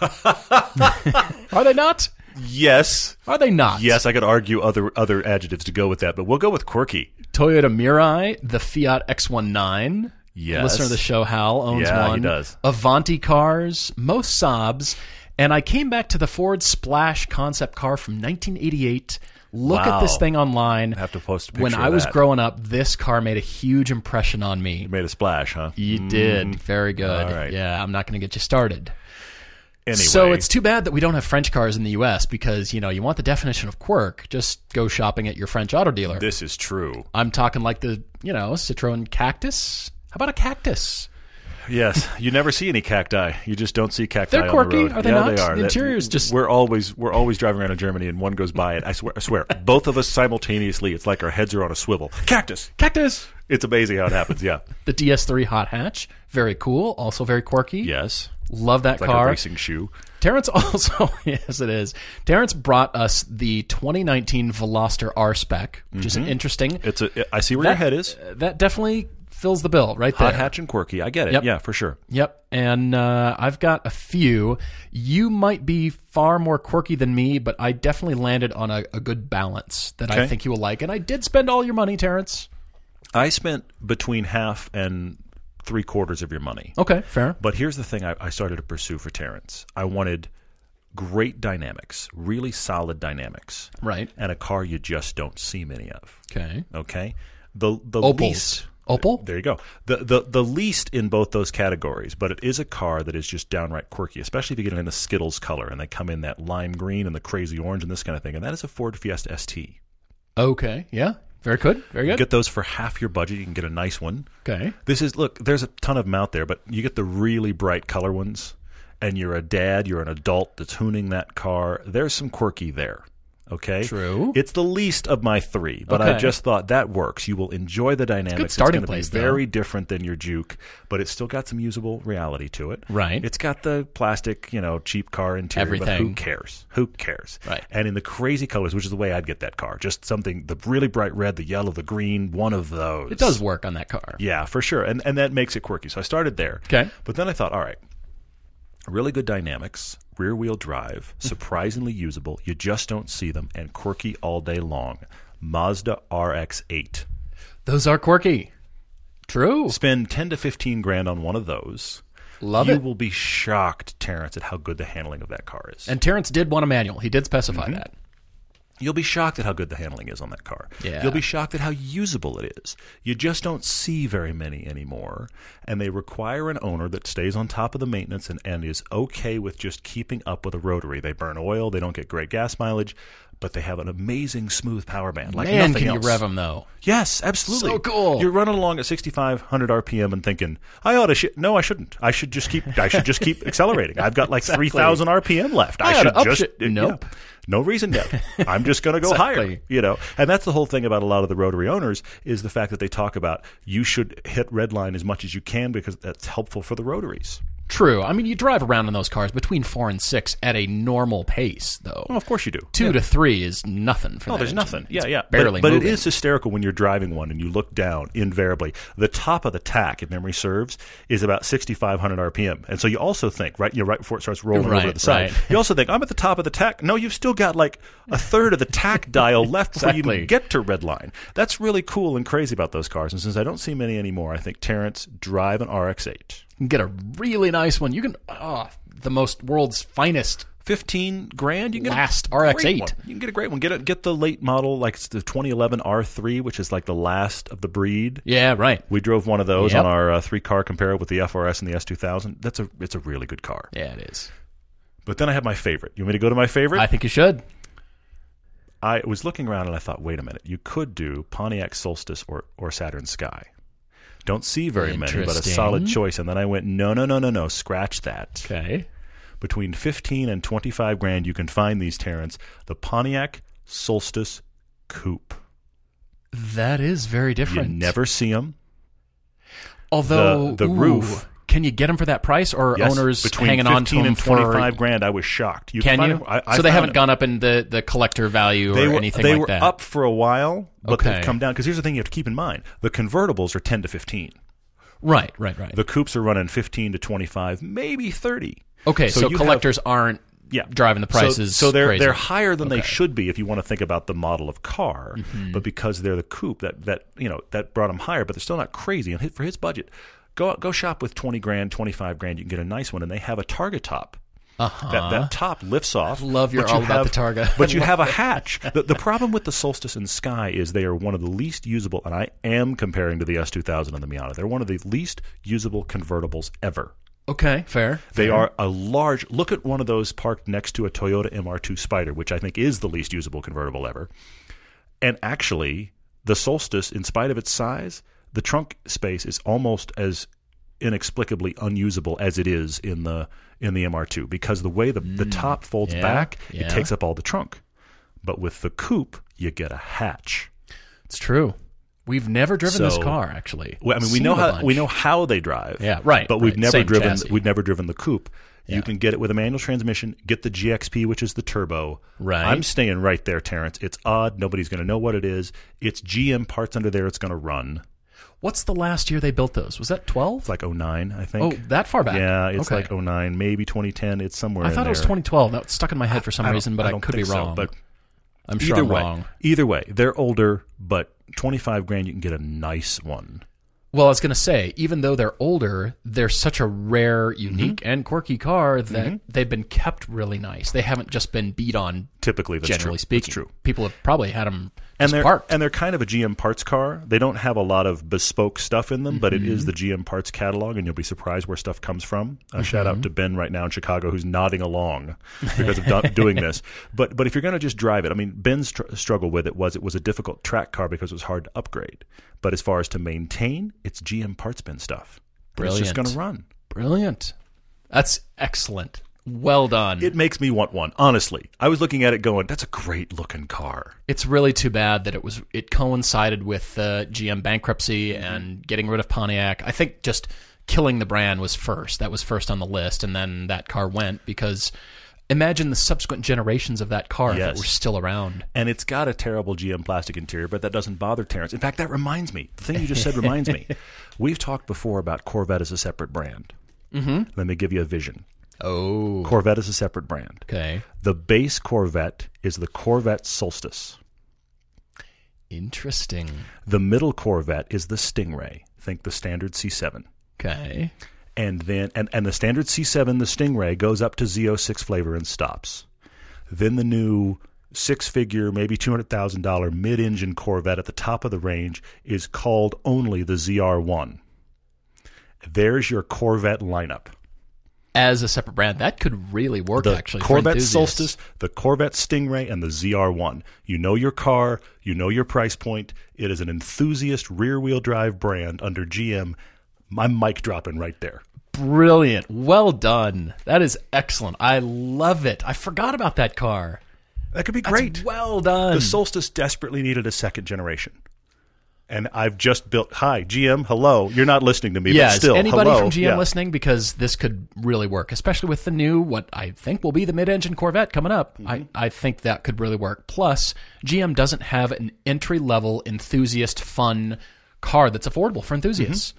are they not? Yes, Are they not? yes, I could argue other other adjectives to go with that, but we'll go with quirky. Toyota Mirai, the Fiat X19. Yes. Listener of the show, Hal, owns Yeah, he one. does. Avanti cars, most Saabs. And I came back to the Ford Splash concept car from 1988. Look at this thing online. I have to post a picture When I was that. growing up, this car made a huge impression on me. Made a splash, huh? You did. Mm. Very good. All right. Yeah, I'm not going to get you started. Anyway, So it's too bad that we don't have French cars in the U.S. because, you know, you want the definition of quirk, just go shopping at your French auto dealer. this is true. I'm talking like the, you know, Citroen Cactus. How about a cactus? Yes, you never see any cacti. You just don't see cacti. They're on quirky, the road. are they yeah, not? They are. The That- interior's just- We're always we're always driving around in Germany, and one goes by it. I swear, I swear, both of us simultaneously. It's like our heads are on a swivel. Cactus. Cactus! It's amazing how it happens. Yeah. The DS3 hot hatch, very cool, also very quirky. Yes. Love that It's like car. a racing shoe. Terrence also, yes, it is. Terrence brought us the 2019 Veloster R spec, which is an mm-hmm. interesting. It's a. I see where your head is. That definitely fills the bill right there. Hot hatch and quirky. I get it. Yep. Yeah, for sure. Yep. And uh, I've got a few. You might be far more quirky than me, but I definitely landed on a, a good balance that I think you will like. And I did spend all your money, Terrence. I spent between half and three quarters of your money. Okay, fair. But here's the thing I, I started to pursue for Terrence. I wanted great dynamics, really solid dynamics, Right. and a car you just don't see many of. Okay. Okay, the the Opals. least. Opal? There you go. The, the the least in both those categories, but it is a car that is just downright quirky, especially if you get it in the Skittles color and they come in that lime green and the crazy orange and this kind of thing. And that is a Ford Fiesta ST. Okay. Yeah. Very good. Very good. Get those for half your budget. You can get a nice one. Okay. This is look. There's a ton of them out there, but you get the really bright color ones, and you're a dad, you're an adult that's hooning that car. There's some quirky there. Okay, True. It's the least of my three, but I just thought that works. You will enjoy the dynamics. starting it's place, be though. very different than your Juke, but it's still got some usable reality to it. Right. It's got the plastic, you know, cheap car interior. But who cares? Who cares? Right. And in the crazy colors, which is the way I'd get that car, just something the really bright red, the yellow, the green, one of those. It does work on that car. Yeah, for sure. And and that makes it quirky. So I started there. Okay. But then I thought, all right, really good dynamics, rear wheel drive, surprisingly usable. You just don't see them, and quirky all day long. Mazda RX 8. Those are quirky. True. Spend 10 to 15 grand on one of those. Love you it. will be shocked, Terrence, at how good the handling of that car is. And Terrence did want a manual. He did specify Mm-hmm. that. You'll be shocked at how good the handling is on that car. Yeah. You'll be shocked at how usable it is. You just don't see very many anymore, and they require an owner that stays on top of the maintenance and, and is okay with just keeping up with a rotary. They burn oil, they don't get great gas mileage, but they have an amazing smooth power band. Like Man, nothing can else. you rev them though? Yes, absolutely. So cool. You're running along at 6,500 RPM and thinking, I ought to. Sh- no, I shouldn't. I should just keep. I should just keep accelerating. I've got like 3,000 RPM left. I, I should just. Uh, yeah. Nope. No reason yet. I'm just going to go higher. You know, and that's the whole thing about a lot of the rotary owners is the fact that they talk about you should hit red line as much as you can because that's helpful for the rotaries. True. I mean, you drive around in those cars between four and six at a normal pace, though. Well, of course you do. Two to three is nothing for No, that there's engine. nothing. Yeah, It's yeah. barely but, but it is hysterical when you're driving one and you look down. Invariably, the top of the tach, if memory serves, is about 6,500 RPM, and so you also think right, you know, right before it starts rolling over to the side, right. you also think I'm at the top of the tach. No, you've still got like a third of the tach dial left before you get to red line. That's really cool and crazy about those cars. And since I don't see many anymore, I think Terrence drive an RX-8. You can get a really nice one. You can, oh, the most world's finest. 15 grand you can get Last a great RX-8. one. you can get a great one get it get the late model like it's the 2011 R3 which is like the last of the breed Yeah, right. We drove one of those Yep. on our uh, three car compare with the FRS and the S2000. That's a it's a really good car. Yeah, it is. But then I have my favorite. You want me to go to my favorite? I think you should. I was looking around and I thought, wait a minute, you could do Pontiac Solstice or or Saturn Sky. Don't see very many, but a solid choice. And then I went, no, no, no, no, no, scratch that. Okay. Between fifteen and twenty five grand, you can find these Terrence. The Pontiac Solstice Coupe. That is very different. You never see them. Although the- the roof- can you get them for that price, or Yes, owners between hanging on to 15 them and twenty five grand. I was shocked. You Can you? I- I so they haven't them. gone up in the, the collector value or they were, anything they like were that. up for a while, but Okay. they've come down. Because here's the thing you have to keep in mind: the convertibles are ten to fifteen. Right, right, right. The coupes are running fifteen to twenty-five, maybe thirty. okay, so, have- collectors aren't yeah, driving the prices. So, they're crazy. they're higher than they Okay. Mm-hmm. should be if you want to think about the model of car. But because they're the coupe, that that you know that brought them higher. But they're still not crazy. And hit- for his budget, go go shop with twenty grand, twenty-five grand. You can get a nice one, and they have a Targa top. Uh-huh. That, that top lifts off. love you're but you all about have- the Targa. But you have a hatch. The, the problem with the Solstice and Sky is they are one of the least usable, and I am comparing to the S2000 and the Miata. They're one of the least usable convertibles ever. okay, fair. They are a large. Look at one of those parked next to a Toyota MR2 Spider, which I think is the least usable convertible ever. And actually, the Solstice, in spite of its size, the trunk space is almost as inexplicably unusable as it is in the in the MR2 because the way the the top folds Mm. Yeah, back, yeah. it takes up all the trunk. But with the coupe, you get a hatch. It's true. We've never driven this car actually. Well, I mean, we know how bunch. we know how they drive. Yeah, right, But we've right. never Same driven chassis. we've never driven the coupe. Yeah. You can get it with a manual transmission. Get the GXP, which is the turbo. Right. I'm staying right there, Terrence. It's odd. Nobody's going to know what it is. It's GM parts under there. It's going to run. What's the last year they built those? Was that twelve? It's like 09, I think. Oh, that far back. Yeah, it's Okay. like 09, maybe 2010. It's somewhere. I thought it was there. 2012. That stuck in my head for some I reason, but I, don't could be think so, wrong. but I'm sure either I'm way, wrong. either way, they're older, but 25 grand, you can get a nice one. Well, I was going to say, even though they're older, they're such a rare, unique, Mm-hmm. and quirky car that they've been kept really nice. They haven't just been beat on. Typically, that's generally true. speaking, That's true. people have probably had them and they're parked. and they're kind of a GM parts car. They don't have a lot of bespoke stuff in them, but it Mm-hmm. is the GM parts catalog, and you'll be surprised where stuff comes from. A shout Mm-hmm. out to Ben right now in Chicago, who's nodding along because of do- doing this. But but if you're going to just drive it, I mean, Ben's tr- struggle with it was it was a difficult track car because it was hard to upgrade. But as far as to maintain, it's GM parts bin stuff. But It's just going to run. Brilliant. That's excellent. Well done. It makes me want one. Honestly, I was looking at it going, "That's a great looking car." it's really too bad that it was it coincided with uh, GM bankruptcy Mm-hmm. and getting rid of Pontiac. I think just killing the brand was first. That was first on the list, and then that car went because imagine the subsequent generations of that car if it were still around. And it's got a terrible GM plastic interior, but that doesn't bother Terrence. In fact, that reminds me. The thing you just said reminds me. We've talked before about Corvette as a separate brand. Mm-hmm. Let me give you a vision. Oh, Corvette is a separate brand. okay, The base Corvette is the Corvette Solstice. interesting. The middle Corvette is the Stingray. Think the standard C7. Okay, And then and, and the standard C7, the Stingray, goes up to Z06 flavor and stops. Then the new six figure, maybe $200,000 mid engine Corvette at the top of the range is called only the ZR1. There's your Corvette lineup. As a separate brand, that could really work. The actually, Corvette. Solstice, the Corvette Stingray, and the ZR1. You know your car, you know your price point. It is an enthusiast rear wheel drive brand under GM. I'm mic dropping right there. Brilliant. Well done. That is excellent. I love it. I forgot about that car. That could be That's great. Well done. The Solstice desperately needed a second generation. And I've just built. Hi, GM. Hello. You're not listening to me, Yeah, but still, anybody hello. from GM Yeah. listening? Because this could really work, especially with the new, what I think will be the mid-engine Corvette coming up. Mm-hmm. I, I think that could really work. Plus, GM doesn't have an entry-level enthusiast fun car that's affordable for enthusiasts.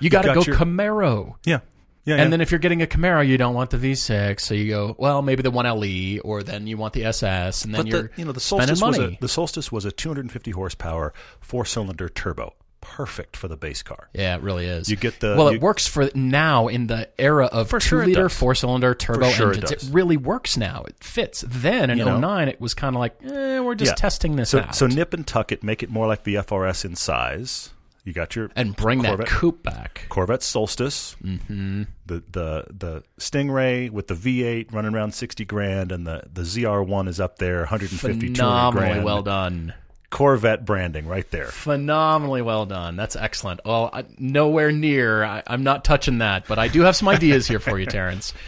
You got to Mm-hmm. go your- Camaro. Yeah. Yeah. And yeah. then if you're getting a Camaro, you don't want the V6, so you go, well, maybe the 1LE, or then you want the SS, and then but you're the you know the Solstice was a the Solstice was a 250 horsepower four cylinder turbo, perfect for the base car. Yeah, it really is. You get the- well. you- it works for now in the era of For sure two-liter four-cylinder turbo sure it engines. does. really works now. It fits. Then in You know? 09, it was kind of like, eh, we're just Yeah. testing this so, out. So nip and tuck it, make it more like the FRS in size. You got your and bring Corvette, that coupe back. Corvette Solstice, mm-hmm. the the the Stingray with the V8 running around 60 grand, and the the ZR1 is up there 150 200 Phenomenally grand. well done. Corvette branding right there. Phenomenally well done. That's excellent. Well, I, nowhere near. I, I'm not touching that, but I do have some ideas here for you, Terrence.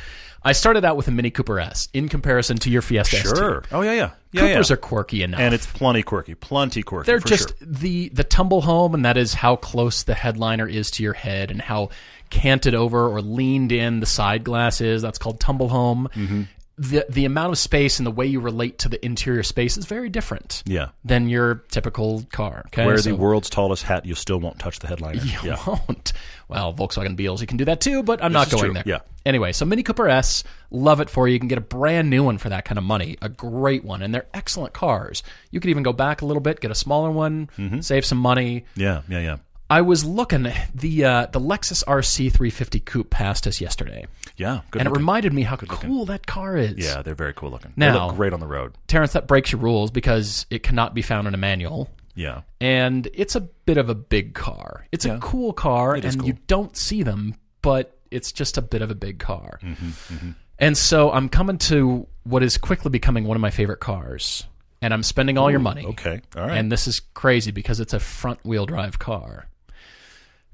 I started out with a Mini Cooper S in comparison to your Fiesta ST. Sure. Oh yeah, yeah, yeah. Coopers yeah. are quirky enough. and it's plenty quirky, plenty quirky. They're just sure. the the tumble home, and that is how close the headliner is to your head, and how canted over or leaned in the side glass is. That's called tumble home. Mm-hmm. The the amount of space and the way you relate to the interior space is very different. Yeah. Than your typical car. Okay. Wear So the world's tallest hat, you still won't touch the headliner. you yeah. won't. Well, Volkswagen Beetles, you can do that too, but I'm not going true. there. Yeah. Anyway, so Mini Cooper S, love it for you. You can get a brand new one for that kind of money, a great one, and they're excellent cars. You could even go back a little bit, get a smaller one, Mm-hmm. save some money. Yeah, yeah, yeah. I was looking the uh, the Lexus RC 350 Coupe passed us yesterday, Yeah, good and it reminded me how cool that car is. Yeah, they're very cool looking. they look great on the road. Terrence, that breaks your rules because it cannot be found in a manual. Yeah. and it's a bit of a big car. It's a cool car, and cool. you don't see them, but it's just a bit of a big car. Mm-hmm, And so I'm coming to what is quickly becoming one of my favorite cars, and I'm spending all your money. Okay. All right. And this is crazy because it's a front wheel drive car.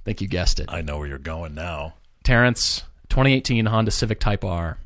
I think you guessed it. I know where you're going now. Terrence, 2018 Honda Civic Type R.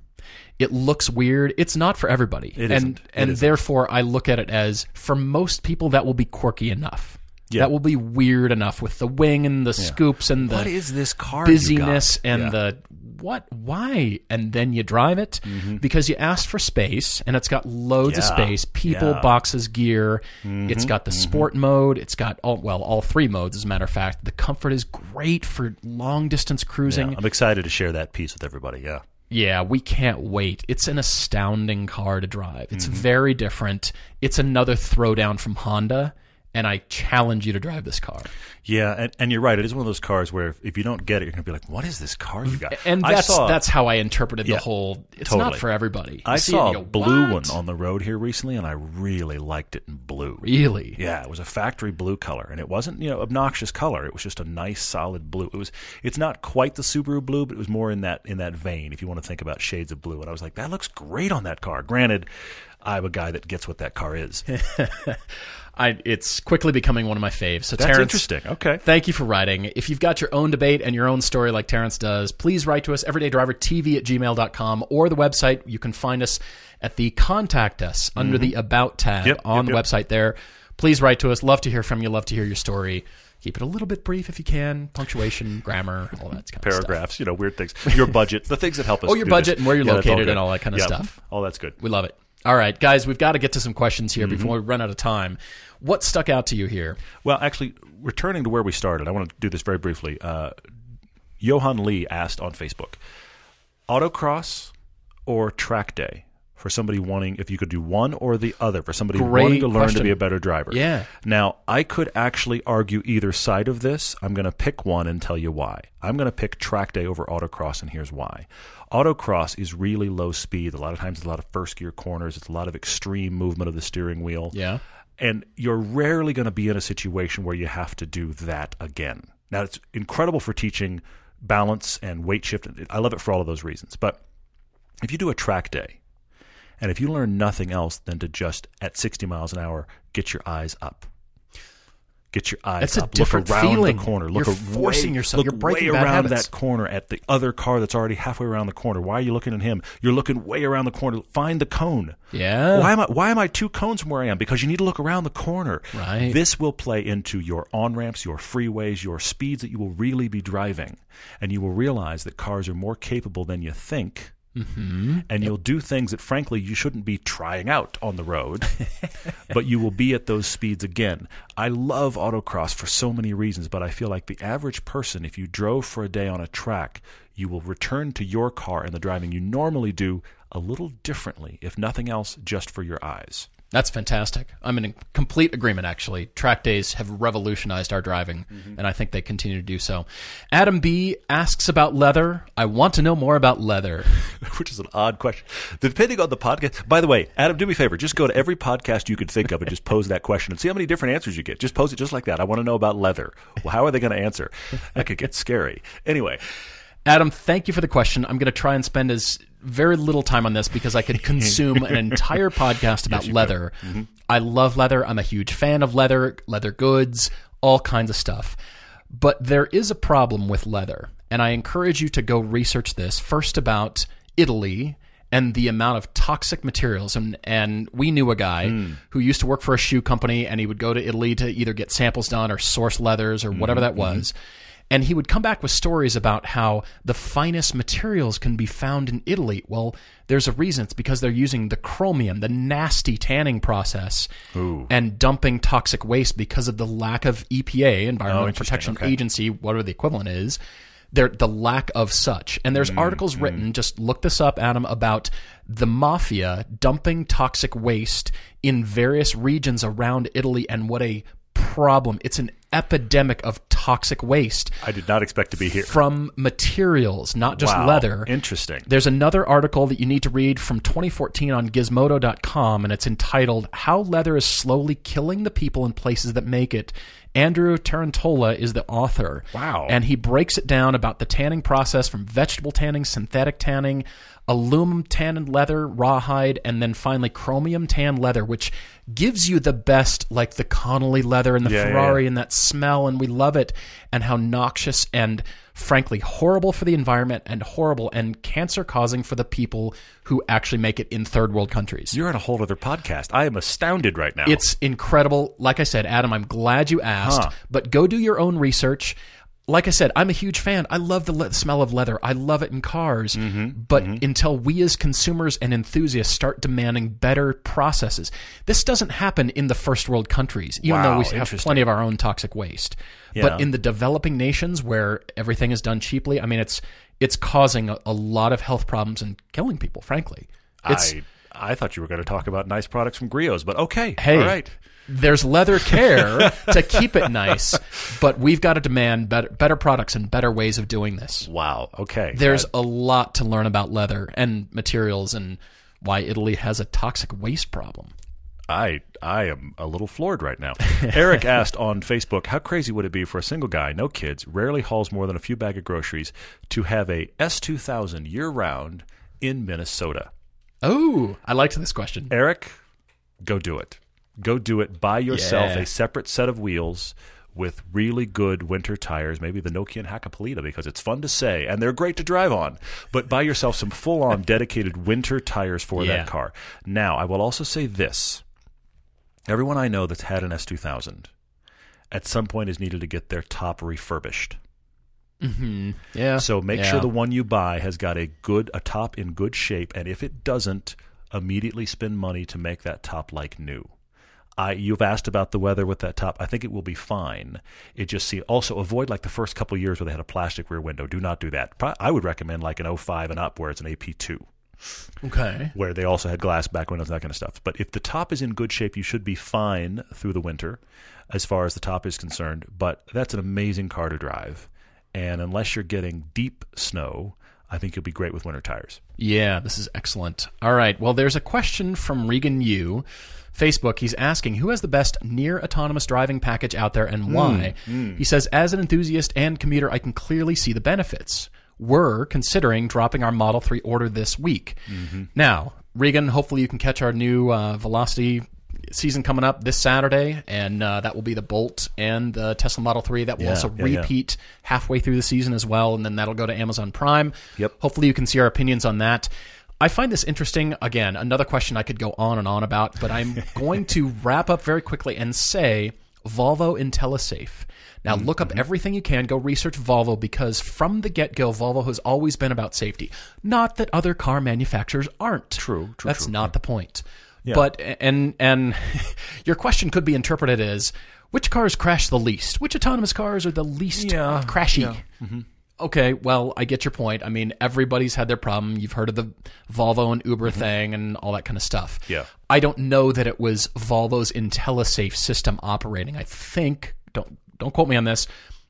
It looks weird. It's not for everybody. It and isn't. It and isn't. therefore I look at it as for most people that will be quirky enough. Yeah. That will be weird enough with the wing and the scoops and the What is this car? busyness and Yeah. the what why and then you drive it because you asked for space and it's got loads of Mm-hmm. Yeah. space people Yeah. Mm-hmm. boxes gear it's got the sport mode it's got all well all three modes as a matter of fact the comfort is great for long distance cruising Yeah, I'm excited to share that piece with everybody. Yeah. yeah, we can't wait. It's an astounding car to drive. It's Mm-hmm. very different. It's another throwdown from Honda, and I challenge you to drive this car. Yeah, and, and you're right. It is one of those cars where if, if you don't get it, you're going to be like, "What is this car you got?" And that's saw, that's how I interpreted Yeah, the whole. It's not for everybody. You I saw and a go, blue "What?" one on the road here recently, and I really liked it in blue. Really? Yeah, it was a factory blue color, and it wasn't you know obnoxious color. It was just a nice solid blue. It was it's not quite the Subaru blue, but it was more in that in that vein. If you want to think about shades of blue, and I was like, that looks great on that car. Granted, I'm a guy that gets what that car is. I, it's quickly becoming one of my faves. So That's Terrence, interesting. Okay. Thank you for writing. If you've got your own debate and your own story like Terrence does, please write to us, everydaydrivertv at gmail.com, or the website. You can find us at the Contact Us under the About tab Mm-hmm. Yep, on yep, the yep. website there. Please write to us. Love to hear from you. Love to hear your story. Keep it a little bit brief if you can. Punctuation, grammar, all that kind of stuff. Paragraphs, you know, weird things. Your budget, the things that help us. Oh, your budget this. and where you're Yeah, located and all that kind of Yeah, stuff. All that's good. We love it. All right, guys, we've got to get to some questions here Mm-hmm. before we run out of time. What stuck out to you here? Well, actually, returning to where we started, I want to do this very briefly. Uh, Johan Lee asked on Facebook, autocross or track day for somebody wanting if you could do one or the other for somebody Great wanting to learn question. to be a better driver. Yeah. Now, I could actually argue either side of this. I'm going to pick one and tell you why. I'm going to pick track day over autocross, and here's why. Autocross is really low speed. A lot of times, it's a lot of first gear corners. It's a lot of extreme movement of the steering wheel. Yeah. And you're rarely going to be in a situation where you have to do that again. Now, it's incredible for teaching balance and weight shift. I love it for all of those reasons. But if you do a track day, and if you learn nothing else than to just at 60 miles an hour get your eyes up, Get your eyes It's a different look around feeling. the corner. Look You're forcing way, yourself. Look You're breaking way around habits. that corner at the other car that's already halfway around the corner. Why are you looking at him? You're looking way around the corner. Find the cone. Yeah. Why am I? Why am I two cones from where I am? Because you need to look around the corner. Right. This will play into your on ramps, your freeways, your speeds that you will really be driving, and you will realize that cars are more capable than you think. Mm-hmm. And you'll do things that, frankly, you shouldn't be trying out on the road, but you will be at those speeds again. I love autocross for so many reasons, but I feel like the average person, if you drove for a day on a track, you will return to your car and the driving you normally do a little differently, if nothing else, just for your eyes. That's fantastic. I'm in complete agreement, actually. Track days have revolutionized our driving, mm-hmm. and I think they continue to do so. Adam B asks about leather. I want to know more about leather. which is an odd question. Depending on the podcast. By the way, Adam, do me a favor. Just go to every podcast you could think of and just pose that question and see how many different answers you get. Just pose it just like that. I want to know about leather. Well, how are they going to answer? That could get scary. Anyway, Adam, thank you for the question. I'm going to try and spend as very little time on this because I could consume an entire podcast about leather. Mm-hmm. I love leather. I'm a huge fan of leather, leather goods, all kinds of stuff. But there is a problem with leather, and I encourage you to go research this first about Italy and the amount of toxic materials and and we knew a guy hmm. who used to work for a shoe company and he would go to Italy to either get samples done or source leathers or whatever mm-hmm, that mm-hmm. was and he would come back with stories about how the finest materials can be found in Italy. Well, there's a reason. It's because they're using the chromium, the nasty tanning process, and dumping toxic waste because of the lack of EPA, Environmental Oh. Protection Okay. Agency, whatever the equivalent is. There, the lack of such. And there's mm, articles mm. written, just look this up, Adam, about the mafia dumping toxic waste in various regions around Italy and what a problem. It's an epidemic of toxic waste I did not expect to be here. from materials, not just Wow. leather. Interesting. There's another article that you need to read from 2014 on gizmodo.com, and it's entitled How Leather is Slowly Killing the People in Places That Make It. Andrew Tarantola is the author. Wow. And he breaks it down about the tanning process from vegetable tanning, synthetic tanning, aluminum tanned leather, rawhide, and then finally chromium tan leather, which gives you the best, like the Connolly leather and the Yeah, yeah, Ferrari yeah. and that smell, and we love it, and how noxious and frankly horrible for the environment and horrible and cancer causing for the people who actually make it in third world countries. You're on a whole other podcast. I am astounded right now. It's incredible. Like I said, Adam, I'm glad you asked, Huh. but go do your own research. Like I said, I'm a huge fan. I love the le- smell of leather. I love it in cars. Mm-hmm. but until we as consumers and enthusiasts start demanding better processes, this doesn't happen in the first world countries, even though we have plenty of our own toxic waste. Yeah. But in the developing nations where everything is done cheaply, I mean, it's it's causing a, a lot of health problems and killing people. Frankly, it's I I thought you were going to talk about nice products from Griots, but okay. hey, All right. There's leather care to keep it nice, but we've got to demand better, better products and better ways of doing this. Wow. Okay. There's a lot to learn about leather and materials and why Italy has a toxic waste problem. I I am a little floored right now. Eric asked on Facebook, "How crazy would it be for a single guy, no kids, rarely hauls more than a few bag of groceries, to have a S2000 year round in Minnesota?" Oh, I liked this question. Eric, go do it. Go do it. Buy yourself Yeah. a separate set of wheels with really good winter tires, maybe the Nokian Hakkapeliitta because it's fun to say and they're great to drive on. But buy yourself some full-on dedicated winter tires for Yeah. that car. Now, I will also say this. Everyone I know that's had an S2000 at some point is needed to get their top refurbished. Mm-hmm. Yeah. So make Yeah. sure the one you buy has got a good a top in good shape, and if it doesn't, immediately spend money to make that top like new. I you've asked about the weather with that top. I think it will be fine. It just see also avoid like the first couple years where they had a plastic rear window. Do not do that. Pro- I would recommend like an 05 and up where it's an AP2 Okay. where they also had glass back windows, that kind of stuff. But if the top is in good shape, you should be fine through the winter as far as the top is concerned. But that's an amazing car to drive. And unless you're getting deep snow, I think you'll be great with winter tires. Yeah, this is excellent. All right. Well, there's a question from Regan Yu. Facebook, he's asking who has the best near autonomous driving package out there and hmm, why. Hmm. He says, as an enthusiast and commuter, I can clearly see the benefits. We're considering dropping our Model 3 order this week. Mm-hmm. Now, Regan, hopefully you can catch our new uh, Velocity season coming up this Saturday, and uh, that will be the Bolt and the Tesla Model 3. That will Yeah, also yeah, yeah. repeat halfway through the season as well, and then that'll go to Amazon Prime. Yep. Hopefully, you can see our opinions on that. I find this interesting. Again, another question I could go on and on about, but I'm going to wrap up very quickly and say Volvo IntelliSafe. Now, look up everything you can. Go research Volvo because from the get go, Volvo has always been about safety. Not that other car manufacturers aren't. True, true, That's true, not the point. But and and your question could be interpreted as which cars crash the least? Which autonomous cars are the least Yeah, crashy? Mm-hmm. Okay, well, I get your point. I mean, everybody's had their problem. You've heard of the Volvo and Uber mm-hmm. thing and all that kind of stuff. Yeah. I don't know that it was Volvo's IntelliSafe system operating. I think don't don't quote me on this.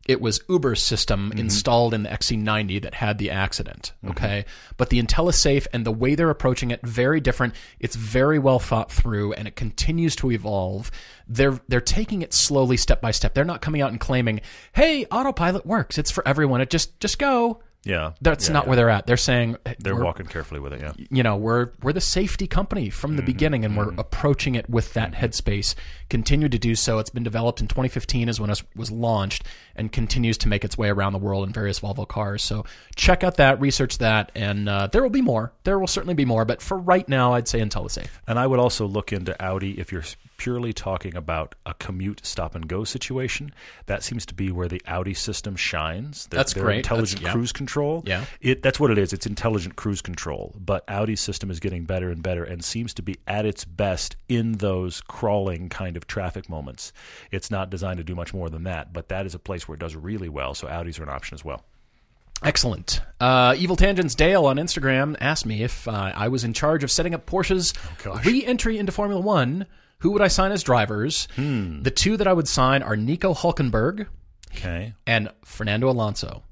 It was Uber's system mm-hmm. installed in the XC90 that had the accident. Mm-hmm. Okay, but the IntelliSafe and the way they're approaching it very different. It's very well thought through, and it continues to evolve. They're they're taking it slowly, step by step. They're not coming out and claiming, "Hey, autopilot works. It's for everyone. It just just go." Yeah, That's Yeah, not yeah. where they're at. They're saying They're walking carefully with it. Yeah. you know we're we're the safety company from the mm-hmm. beginning and we're mm-hmm. approaching it with that mm-hmm. headspace continue to do so it's been developed in 2015 is when it was launched and continues to make its way around the world in various volvo cars so check out that research that and uh, there will be more there will certainly be more but for right now i'd say IntelliSafe. And I would also look into Audi if you're purely talking about a commute stop and go situation. That seems to be where the Audi system shines. Their, That's their great. Intelligent That's- yeah. cruise control. Yeah. It, that's what it is. It's intelligent cruise control. But Audi's system is getting better and better and seems to be at its best in those crawling kind of traffic moments. It's not designed to do much more than that, but that is a place where it does really well. So Audis are an option as well. Excellent. Uh, Evil Tangents Dale on Instagram asked me if uh, I was in charge of setting up Porsche's re-entry into Formula One. Who would I sign as drivers? Hmm. The two that I would sign are Nico Hulkenberg Okay. and Fernando Alonso,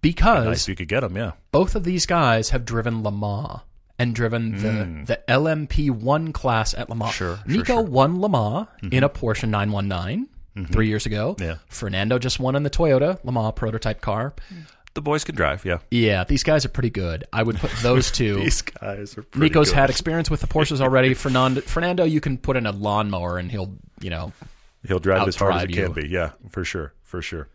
because Nice. You could get them, yeah. both of these guys have driven Le Mans and driven the hmm. the LMP one class at Le Mans. Sure, sure, Nico sure. won Le Mans mm-hmm. in a Porsche 919 three mm-hmm. years ago. Yeah. Fernando just won in the Toyota Le Mans prototype car. Mm. The boys can drive, yeah. Yeah, these guys are pretty good. I would put those two. These guys are pretty Nico's good. had experience with the Porsches already. Fernando, Fernando, you can put in a lawnmower and he'll, you know, He'll drive as hard as it can be. Yeah, for sure, for sure.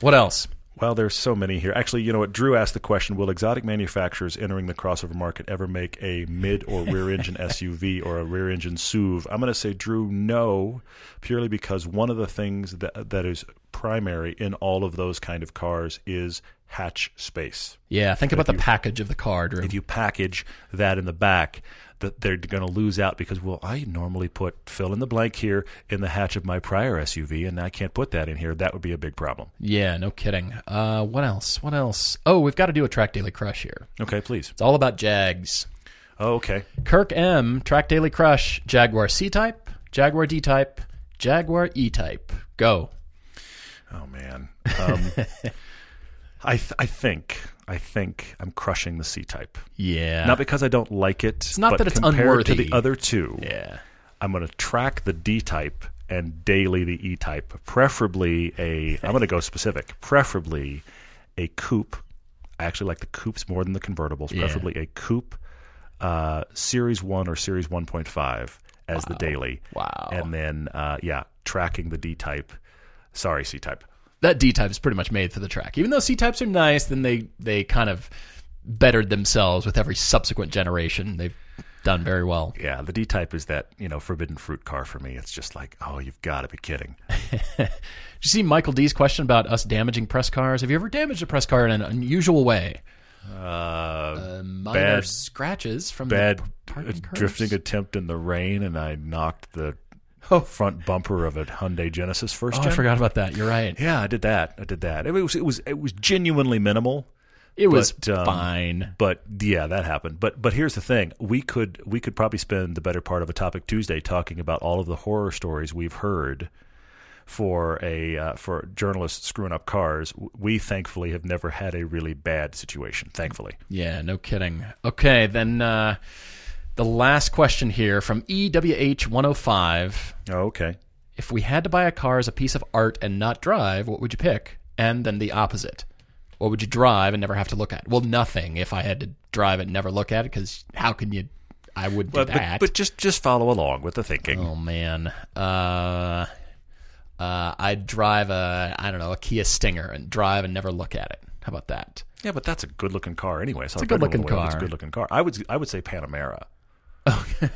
what else? Well, there's so many here. Actually, you know what? Drew asked the question: Will exotic manufacturers entering the crossover market ever make a mid or rear engine SUV or a rear engine SUV? I'm going to say, Drew, no, purely because one of the things that that is primary in all of those kind of cars is hatch space. Yeah, think about the package of the car, Drew. If you package that in the back, that they're going to lose out because well, I normally put fill in the blank here in the hatch of my prior SUV, and I can't put that in here. That would be a big problem. yeah, no kidding. Uh, what else? What else? Oh, we've got to do a track daily crush here. Okay, please. It's all about Jags. Oh, okay. Kirk M, track daily crush, Jaguar C type, Jaguar D type, Jaguar E type. Go. Oh man. Um, I th- I think I think I'm crushing the C type. Yeah. Not because I don't like it. It's not but that it's compared to the other two. yeah. I'm going to track the D type and daily the E type. Preferably a. I'm going to go specific. Preferably a coupe. I actually like the coupes more than the convertibles. Yeah. Preferably a coupe, uh, Series One or Series 1.5 as the daily. Wow. And then uh, yeah, tracking the D type. Sorry, C type. That D type is pretty much made for the track. Even though C types are nice, then they they kind of bettered themselves with every subsequent generation. They've done very well. Yeah, the D type is that you know forbidden fruit car for me. It's just like, oh, you've got to be kidding. Did you see Michael D's question about us damaging press cars? Have you ever damaged a press car in an unusual way? Uh, Minor bad, scratches from bad the uh, drifting attempt in the rain, and I knocked the Oh. front bumper of a Hyundai Genesis first. Oh, I forgot about that. You're right. Yeah, I did that. I did that. It was it was it was genuinely minimal. It was But, um, fine. But yeah, that happened. But but here's the thing: we could we could probably spend the better part of a topic Tuesday talking about all of the horror stories we've heard for a uh, for journalists screwing up cars. We thankfully have never had a really bad situation. Thankfully, Yeah, no kidding. Okay, then uh, the last question here from E EWH105. oh, okay. If we had to buy a car as a piece of art and not drive, what would you pick? And then the opposite. What would you drive and never have to look at? Well, nothing if I had to drive it and never look at it, because how can you. I would do But, but, that. but just just follow along with the thinking. oh man, uh, uh, I'd drive a I don't know a Kia Stinger and drive and never look at it. How about that? Yeah, but that's a good looking car anyway. So It's a good-looking car. It's a good looking car. I would I would say Panamera.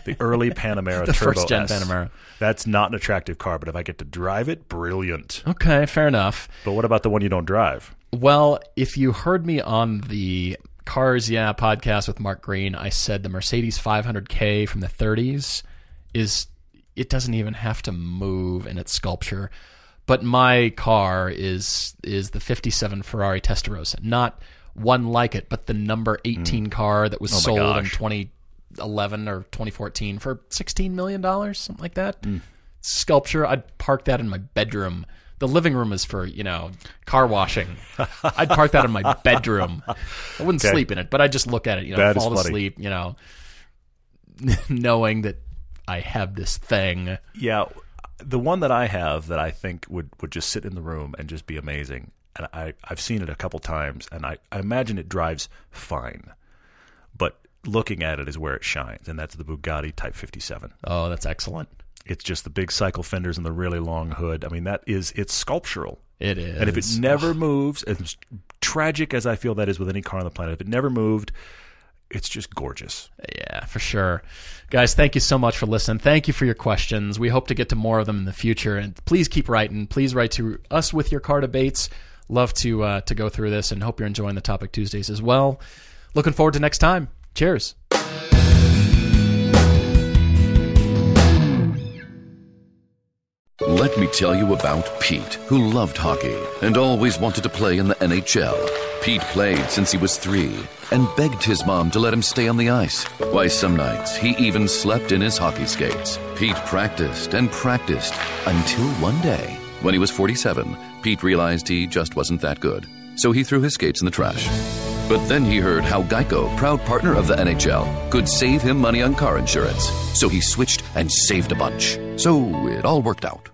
The early Panamera The Turbo first-gen S. Panamera. That's not an attractive car, but if I get to drive it, brilliant. Okay, fair enough. But what about the one you don't drive? Well, if you heard me on the Cars Yeah podcast with Mark Greene, I said the Mercedes 500K from the 30s is it doesn't even have to move in its sculpture. But my car is is the 57 Ferrari Testarossa, not one like it, but the number 18 mm. car that was Oh sold in gosh. 2011 or 2014 for 16 million dollars, something like that. Sculpture, I'd park that in my bedroom. The living room is for, you know, car washing. I'd park that in my bedroom. I wouldn't Okay. sleep in it, but I'd just look at it, you know, That fall asleep, you know, knowing that I have this thing. Yeah, the one that I have that I think would, would just sit in the room and just be amazing. And I, I've seen it a couple times, and I, I imagine it drives fine. But looking at it is where it shines, and that's the Bugatti Type 57. Oh, that's excellent. It's just the big cycle fenders and the really long hood. I mean, that is it's sculptural. It is. And if it never moves, as tragic as I feel that is with any car on the planet, if it never moved, it's just gorgeous. Yeah, for sure. Guys, thank you so much for listening. Thank you for your questions. We hope to get to more of them in the future. And please keep writing. Please write to us with your car debates. Love to uh, to go through this and hope you're enjoying the Topic Tuesdays as well. Looking forward to next time. Cheers. Let me tell you about Pete, who loved hockey and always wanted to play in the NHL. Pete played since he was three and begged his mom to let him stay on the ice. Why, some nights he even slept in his hockey skates. Pete practiced and practiced until one day, when he was 47, Pete realized he just wasn't that good. So he threw his skates in the trash. But then he heard how Geico, proud partner of the NHL, could save him money on car insurance. So he switched and saved a bunch. So it all worked out.